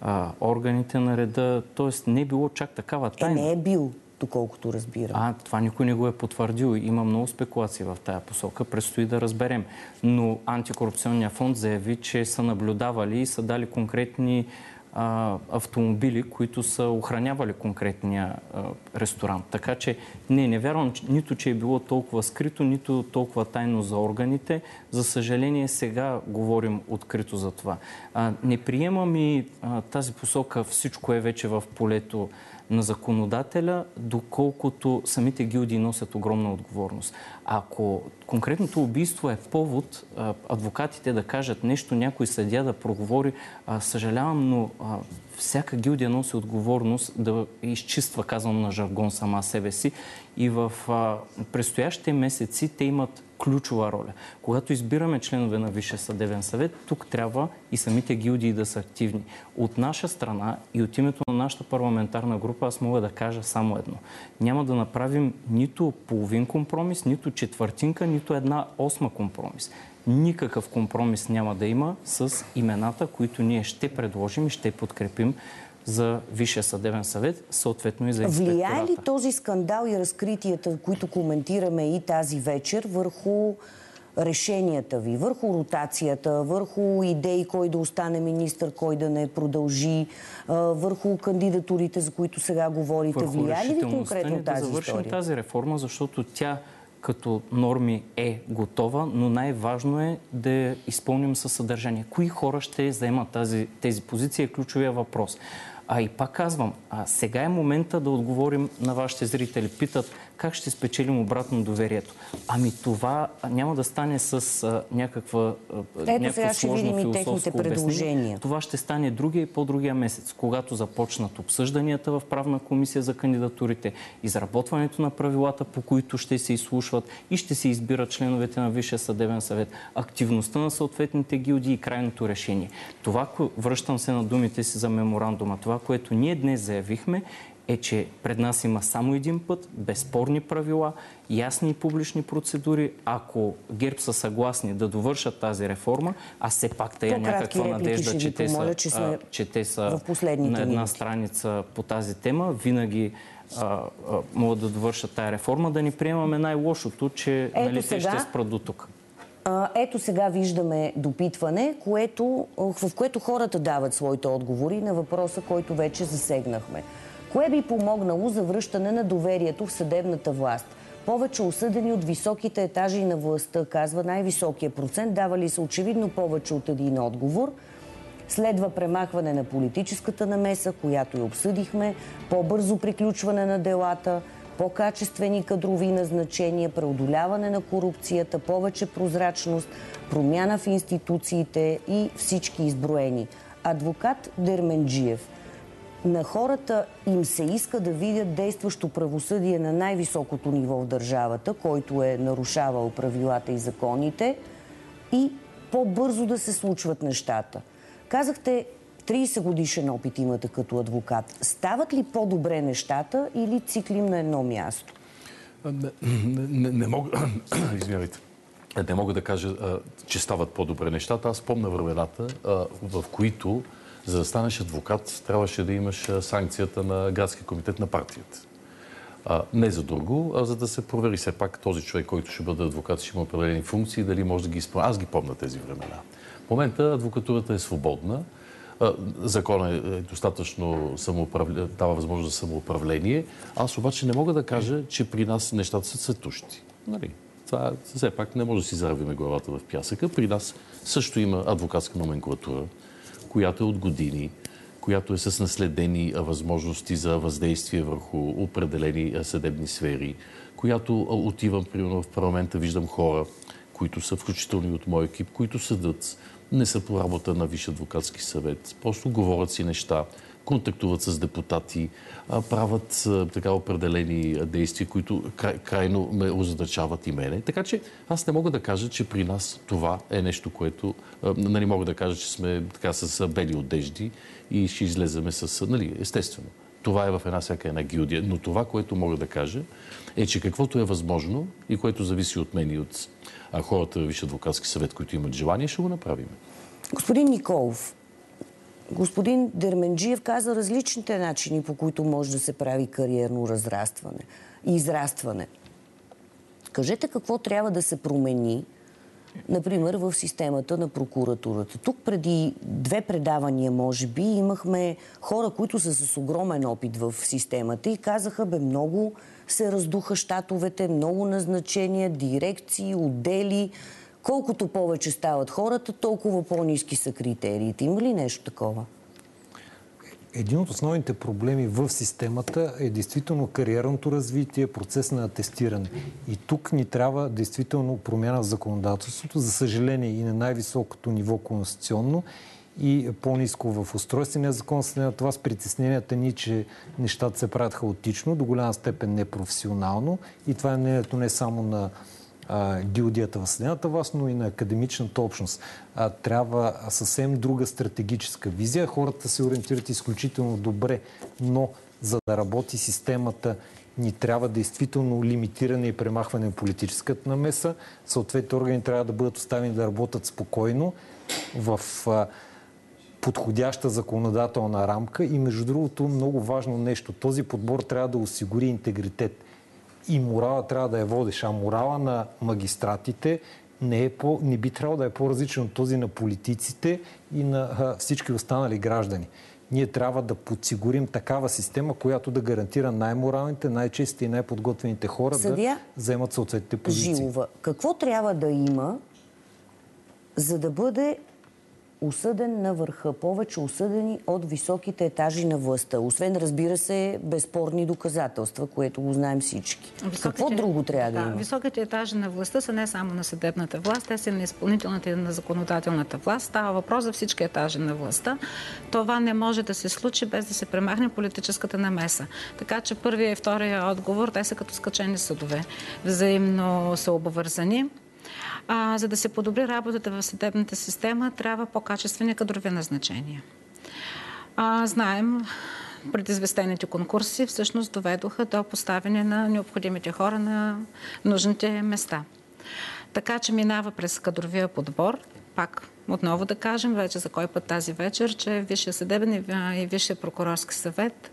а, органите на реда, т.е. не е било чак такава тайна. Е, не е бил доколкото разбирам. А, това никой не го е потвърдил. Има много спекулации в тая посока. Предстои да разберем. Но антикорупционният фонд заяви, че са наблюдавали и са дали конкретни а, автомобили, които са охранявали конкретния а, ресторант. Така че не, не вярвам нито, че е било толкова скрито, нито толкова тайно за органите. За съжаление, сега говорим открито за това. А, не приемам и а, тази посока всичко е вече в полето на законодателя, доколкото самите гилдии носят огромна отговорност. Ако конкретното убийство е повод адвокатите да кажат нещо, някой съдя да проговори, съжалявам, но всяка гилдия носи отговорност да изчиства, казвам на жаргон, сама себе си. И в предстоящите месеци те имат ключова роля. Когато избираме членове на Висше съдебен съвет, тук трябва и самите гилдии да са активни. От наша страна и от името на нашата парламентарна група аз мога да кажа само едно. Няма да направим нито половин компромис, нито четвъртинка, нито една осма компромис. Никакъв компромис няма да има с имената, които ние ще предложим и ще подкрепим за Висшия съдебен съвет, съответно и за инспектората. Влияе ли този скандал и разкритията, които коментираме и тази вечер, върху решенията ви, върху ротацията, върху идеи кой да остане министр, кой да не продължи, върху кандидатурите, за които сега говорите. Влияе ли ви конкретно тази да завършим история? тази реформа, защото тя като норми е готова, но най-важно е да я изпълним със съдържание. Кои хора ще заемат тази, тези позиции е ключовия въпрос. А и пак казвам, а сега е момента да отговорим на вашите зрители. Питат как ще спечелим обратно доверието. Ами това няма да стане с а, някаква, Ето някаква сега ще видим и техните предложения. Това ще стане другия и по-другия месец, когато започнат обсъжданията в правна комисия за кандидатурите, изработването на правилата, по които ще се изслушват и ще се избират членовете на Висшия съдебен съвет, активността на съответните гилдии и крайното решение. Това, връщам се на думите си за меморандума, това, което ние днес заявихме, е, че пред нас има само един път, безспорни правила, ясни и публични процедури. Ако ГЕРБ са съгласни да довършат тази реформа, а все пак тая някаква надежда, че те, помоля, са, че, че те са на една минути. страница по тази тема, винаги а, а, могат да довършат тази реформа, да ни приемаме най-лошото, че нали, сега... те ще спрат до тук. Ето сега виждаме допитване, което, в което хората дават своите отговори на въпроса, който вече засегнахме. Кое би помогнало за връщане на доверието в съдебната власт? Повече осъдени от високите етажи на властта, казва най-високия процент, давали са очевидно повече от един отговор. Следва премахване на политическата намеса, която и обсъдихме, по-бързо приключване на делата, по-качествени кадрови назначения, преодоляване на корупцията, повече прозрачност, промяна в институциите и всички изброени. Адвокат Дерменджиев – на хората им се иска да видят действащо правосъдие на най-високото ниво в държавата, който е нарушавал правилата и законите и по-бързо да се случват нещата. Казахте, 30 годишен опит имате като адвокат. Стават ли по-добре нещата или циклим на едно място? Не, не, не мога... Извинявайте. Не мога да кажа, че стават по-добре нещата. Аз помня времената, в които за да станеш адвокат, трябваше да имаш санкцията на градски комитет на партията. А, не за друго, а за да се провери все пак този човек, който ще бъде адвокат, ще има определени функции, дали може да ги изпълнява. Аз ги помня тези времена. В момента адвокатурата е свободна. Закон е достатъчно самоуправление, дава възможност за самоуправление. Аз обаче не мога да кажа, че при нас нещата са цветущи. Нали? Това все пак не може да си заравиме главата в пясъка. При нас също има адвокатска номенклатура, която е от години, която е с наследени възможности за въздействие върху определени съдебни сфери, която отивам, примерно в парламента, виждам хора, които са включително и от моя екип, които съдат, не са по работа на Висш адвокатски съвет, просто говорят си неща, контактуват с депутати, правят така определени действия, които край, крайно ме озадачават и мене. Така че аз не мога да кажа, че при нас това е нещо, което... Нали, мога да кажа, че сме така с бели одежди и ще излеземе с... Нали, естествено. Това е в една всяка една гилдия. Но това, което мога да кажа, е, че каквото е възможно и което зависи от мен и от хората в Висш адвокатски съвет, които имат желание, ще го направим. Господин Николов, господин Дерменджиев каза различните начини, по които може да се прави кариерно разрастване и израстване. Кажете какво трябва да се промени, например, в системата на прокуратурата. Тук преди две предавания, може би, имахме хора, които са с огромен опит в системата и казаха, бе, много се раздуха щатовете, много назначения, дирекции, отдели. Колкото повече стават хората, толкова по-низки са критериите. Има ли нещо такова? Един от основните проблеми в системата е действително кариерното развитие, процес на атестиране. И тук ни трябва действително промяна в законодателството, за съжаление и на най-високото ниво конституционно и по-низко в устройствения закон. След това с притесненията ни, че нещата се правят хаотично, до голяма степен непрофесионално. И това е мнението не само на гилдията в съдебната власт, но и на академичната общност. А, трябва съвсем друга стратегическа визия. Хората се ориентират изключително добре, но за да работи системата, ни трябва действително лимитиране и премахване на политическата намеса. Съответните органи трябва да бъдат оставени да работят спокойно в а, подходяща законодателна рамка и между другото много важно нещо. Този подбор трябва да осигури интегритет и морала трябва да е водещ. А морала на магистратите не, е по, не би трябвало да е по-различен от този на политиците и на а, всички останали граждани. Ние трябва да подсигурим такава система, която да гарантира най-моралните, най-честите и най-подготвените хора Съдия, да вземат съответните позиции. Жилова, какво трябва да има, за да бъде осъден на върха, повече осъдени от високите етажи на властта. Освен, разбира се, безспорни доказателства, което го знаем всички. Високите, Какво друго трябва да, да има? Високите етажи на властта са не само на съдебната власт, те са на изпълнителната и на законодателната власт. Става въпрос за всички етажи на властта. Това не може да се случи без да се премахне политическата намеса. Така че първия и втория отговор, те са като скачени съдове. Взаимно са обвързани. А, за да се подобри работата в съдебната система, трябва по-качествени кадрови назначения. А, знаем, предизвестените конкурси всъщност доведоха до поставяне на необходимите хора на нужните места. Така че минава през кадровия подбор, пак отново да кажем, вече за кой път тази вечер, че Висшия съдебен и Висшия прокурорски съвет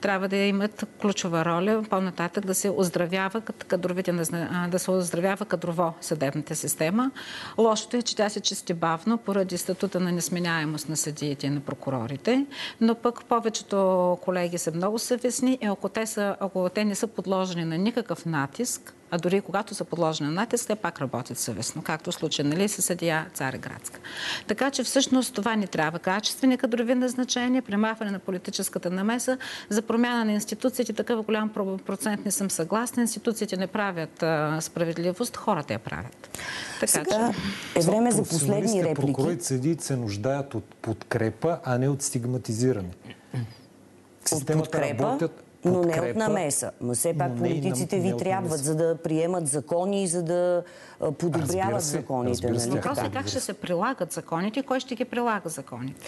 трябва да имат ключова роля по-нататък да се оздравява кадровите, да се оздравява кадрово съдебната система. Лошото е, че тя се чисти бавно поради статута на несменяемост на съдиите и на прокурорите, но пък повечето колеги са много съвестни и ако те, са, ако те не са подложени на никакъв натиск, а дори когато са подложени на натиск, те пак работят съвестно, както в случая нали, с съдия Цареградска. Така че всъщност това ни трябва. Качествени кадрови назначения, премахване на политическата намеса, за промяна на институциите, такъв голям процент не съм съгласна. Институциите не правят а, справедливост, хората я правят. Така Сега че... е време за последни реплики. Прокурорите съдиите се нуждаят от подкрепа, а не от стигматизиране. В системата работят но не от намеса. Но все пак политиците ви трябват, за да приемат закони и за да подобряват се, законите. Нали? Въпросът е как ще се прилагат законите и кой ще ги прилага законите.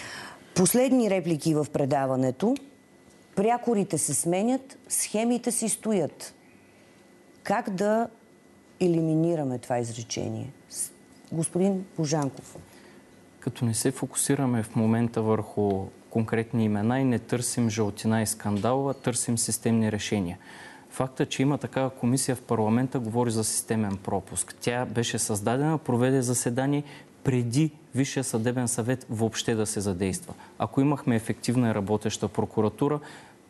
Последни реплики в предаването. Прякорите се сменят, схемите си стоят. Как да елиминираме това изречение? Господин Божанков. Като не се фокусираме в момента върху конкретни имена и не търсим жълтина и скандал, а търсим системни решения. Факта, че има такава комисия в парламента, говори за системен пропуск. Тя беше създадена, проведе заседание, преди Висшия съдебен съвет въобще да се задейства. Ако имахме ефективна и работеща прокуратура,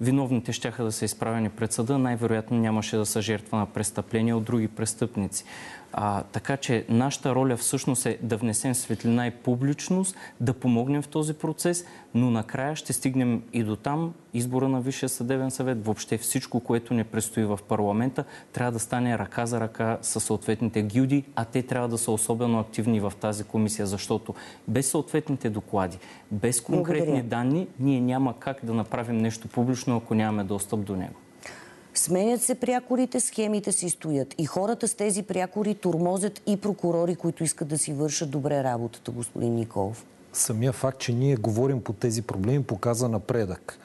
виновните ще да са изправени пред съда, най-вероятно нямаше да са жертва на престъпления от други престъпници. А, така че нашата роля всъщност е да внесем светлина и публичност, да помогнем в този процес, но накрая ще стигнем и до там избора на Висшия съдебен съвет, въобще всичко, което не предстои в парламента, трябва да стане ръка за ръка с съответните гилди, а те трябва да са особено активни в тази комисия, защото без съответните доклади, без конкретни Благодаря. данни, ние няма как да направим нещо публично, ако нямаме достъп до него. Сменят се прякорите, схемите си стоят. И хората с тези прякори турмозят и прокурори, които искат да си вършат добре работата, господин Николов. Самия факт, че ние говорим по тези проблеми, показа напредък.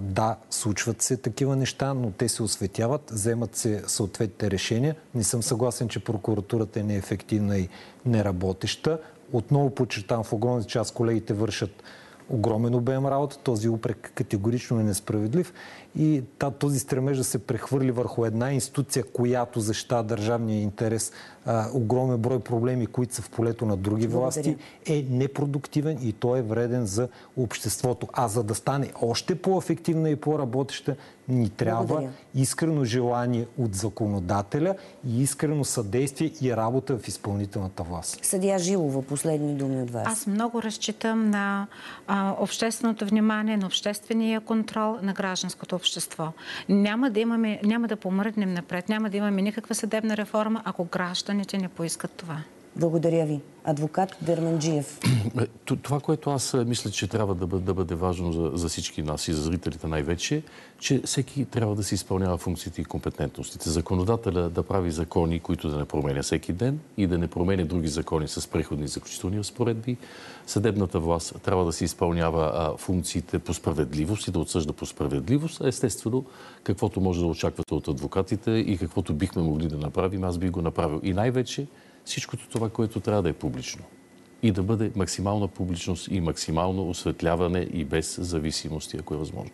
Да, случват се такива неща, но те се осветяват, вземат се съответните решения. Не съм съгласен, че прокуратурата е неефективна и неработеща. Отново подчертавам, в огромната част колегите вършат огромен обем работа. Този упрек категорично е несправедлив и този стремеж да се прехвърли върху една институция, която защита държавния интерес, а, огромен брой проблеми, които са в полето на други власти, е непродуктивен и той е вреден за обществото. А за да стане още по-ефективна и по-работеща, ни трябва Благодаря. искрено желание от законодателя и искрено съдействие и работа в изпълнителната власт. Съдия Жилова, последни думи от вас. Аз много разчитам на а, общественото внимание, на обществения контрол, на гражданското общество. Няма да, имаме, няма да помръднем напред, няма да имаме никаква съдебна реформа, ако гражданите не поискат това. Благодаря ви. Адвокат Дерменджиев. Е, това, което аз е, мисля, че трябва да бъде, да бъде важно за, за всички нас и за зрителите най-вече, че всеки трябва да се изпълнява функциите и компетентностите. Законодателя да прави закони, които да не променя всеки ден и да не променя други закони с преходни и заключителни разпоредби. Съдебната власт трябва да се изпълнява а, функциите по справедливост и да отсъжда по справедливост. Естествено, каквото може да очаквате от адвокатите и каквото бихме могли да направим, аз би го направил. И най-вече всичкото това, което трябва да е публично. И да бъде максимална публичност и максимално осветляване и без зависимости, ако е възможно.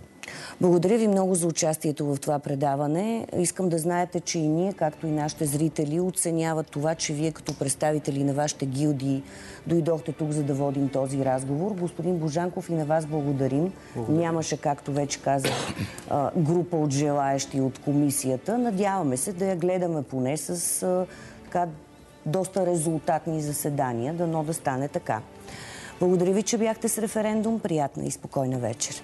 Благодаря ви много за участието в това предаване. Искам да знаете, че и ние, както и нашите зрители, оценяват това, че вие като представители на вашите гилдии дойдохте тук, за да водим този разговор. Господин Божанков, и на вас благодарим. благодарим. Нямаше, както вече казах, група от желаещи от комисията. Надяваме се да я гледаме поне с така доста резултатни заседания, дано да стане така. Благодаря ви, че бяхте с референдум. Приятна и спокойна вечер.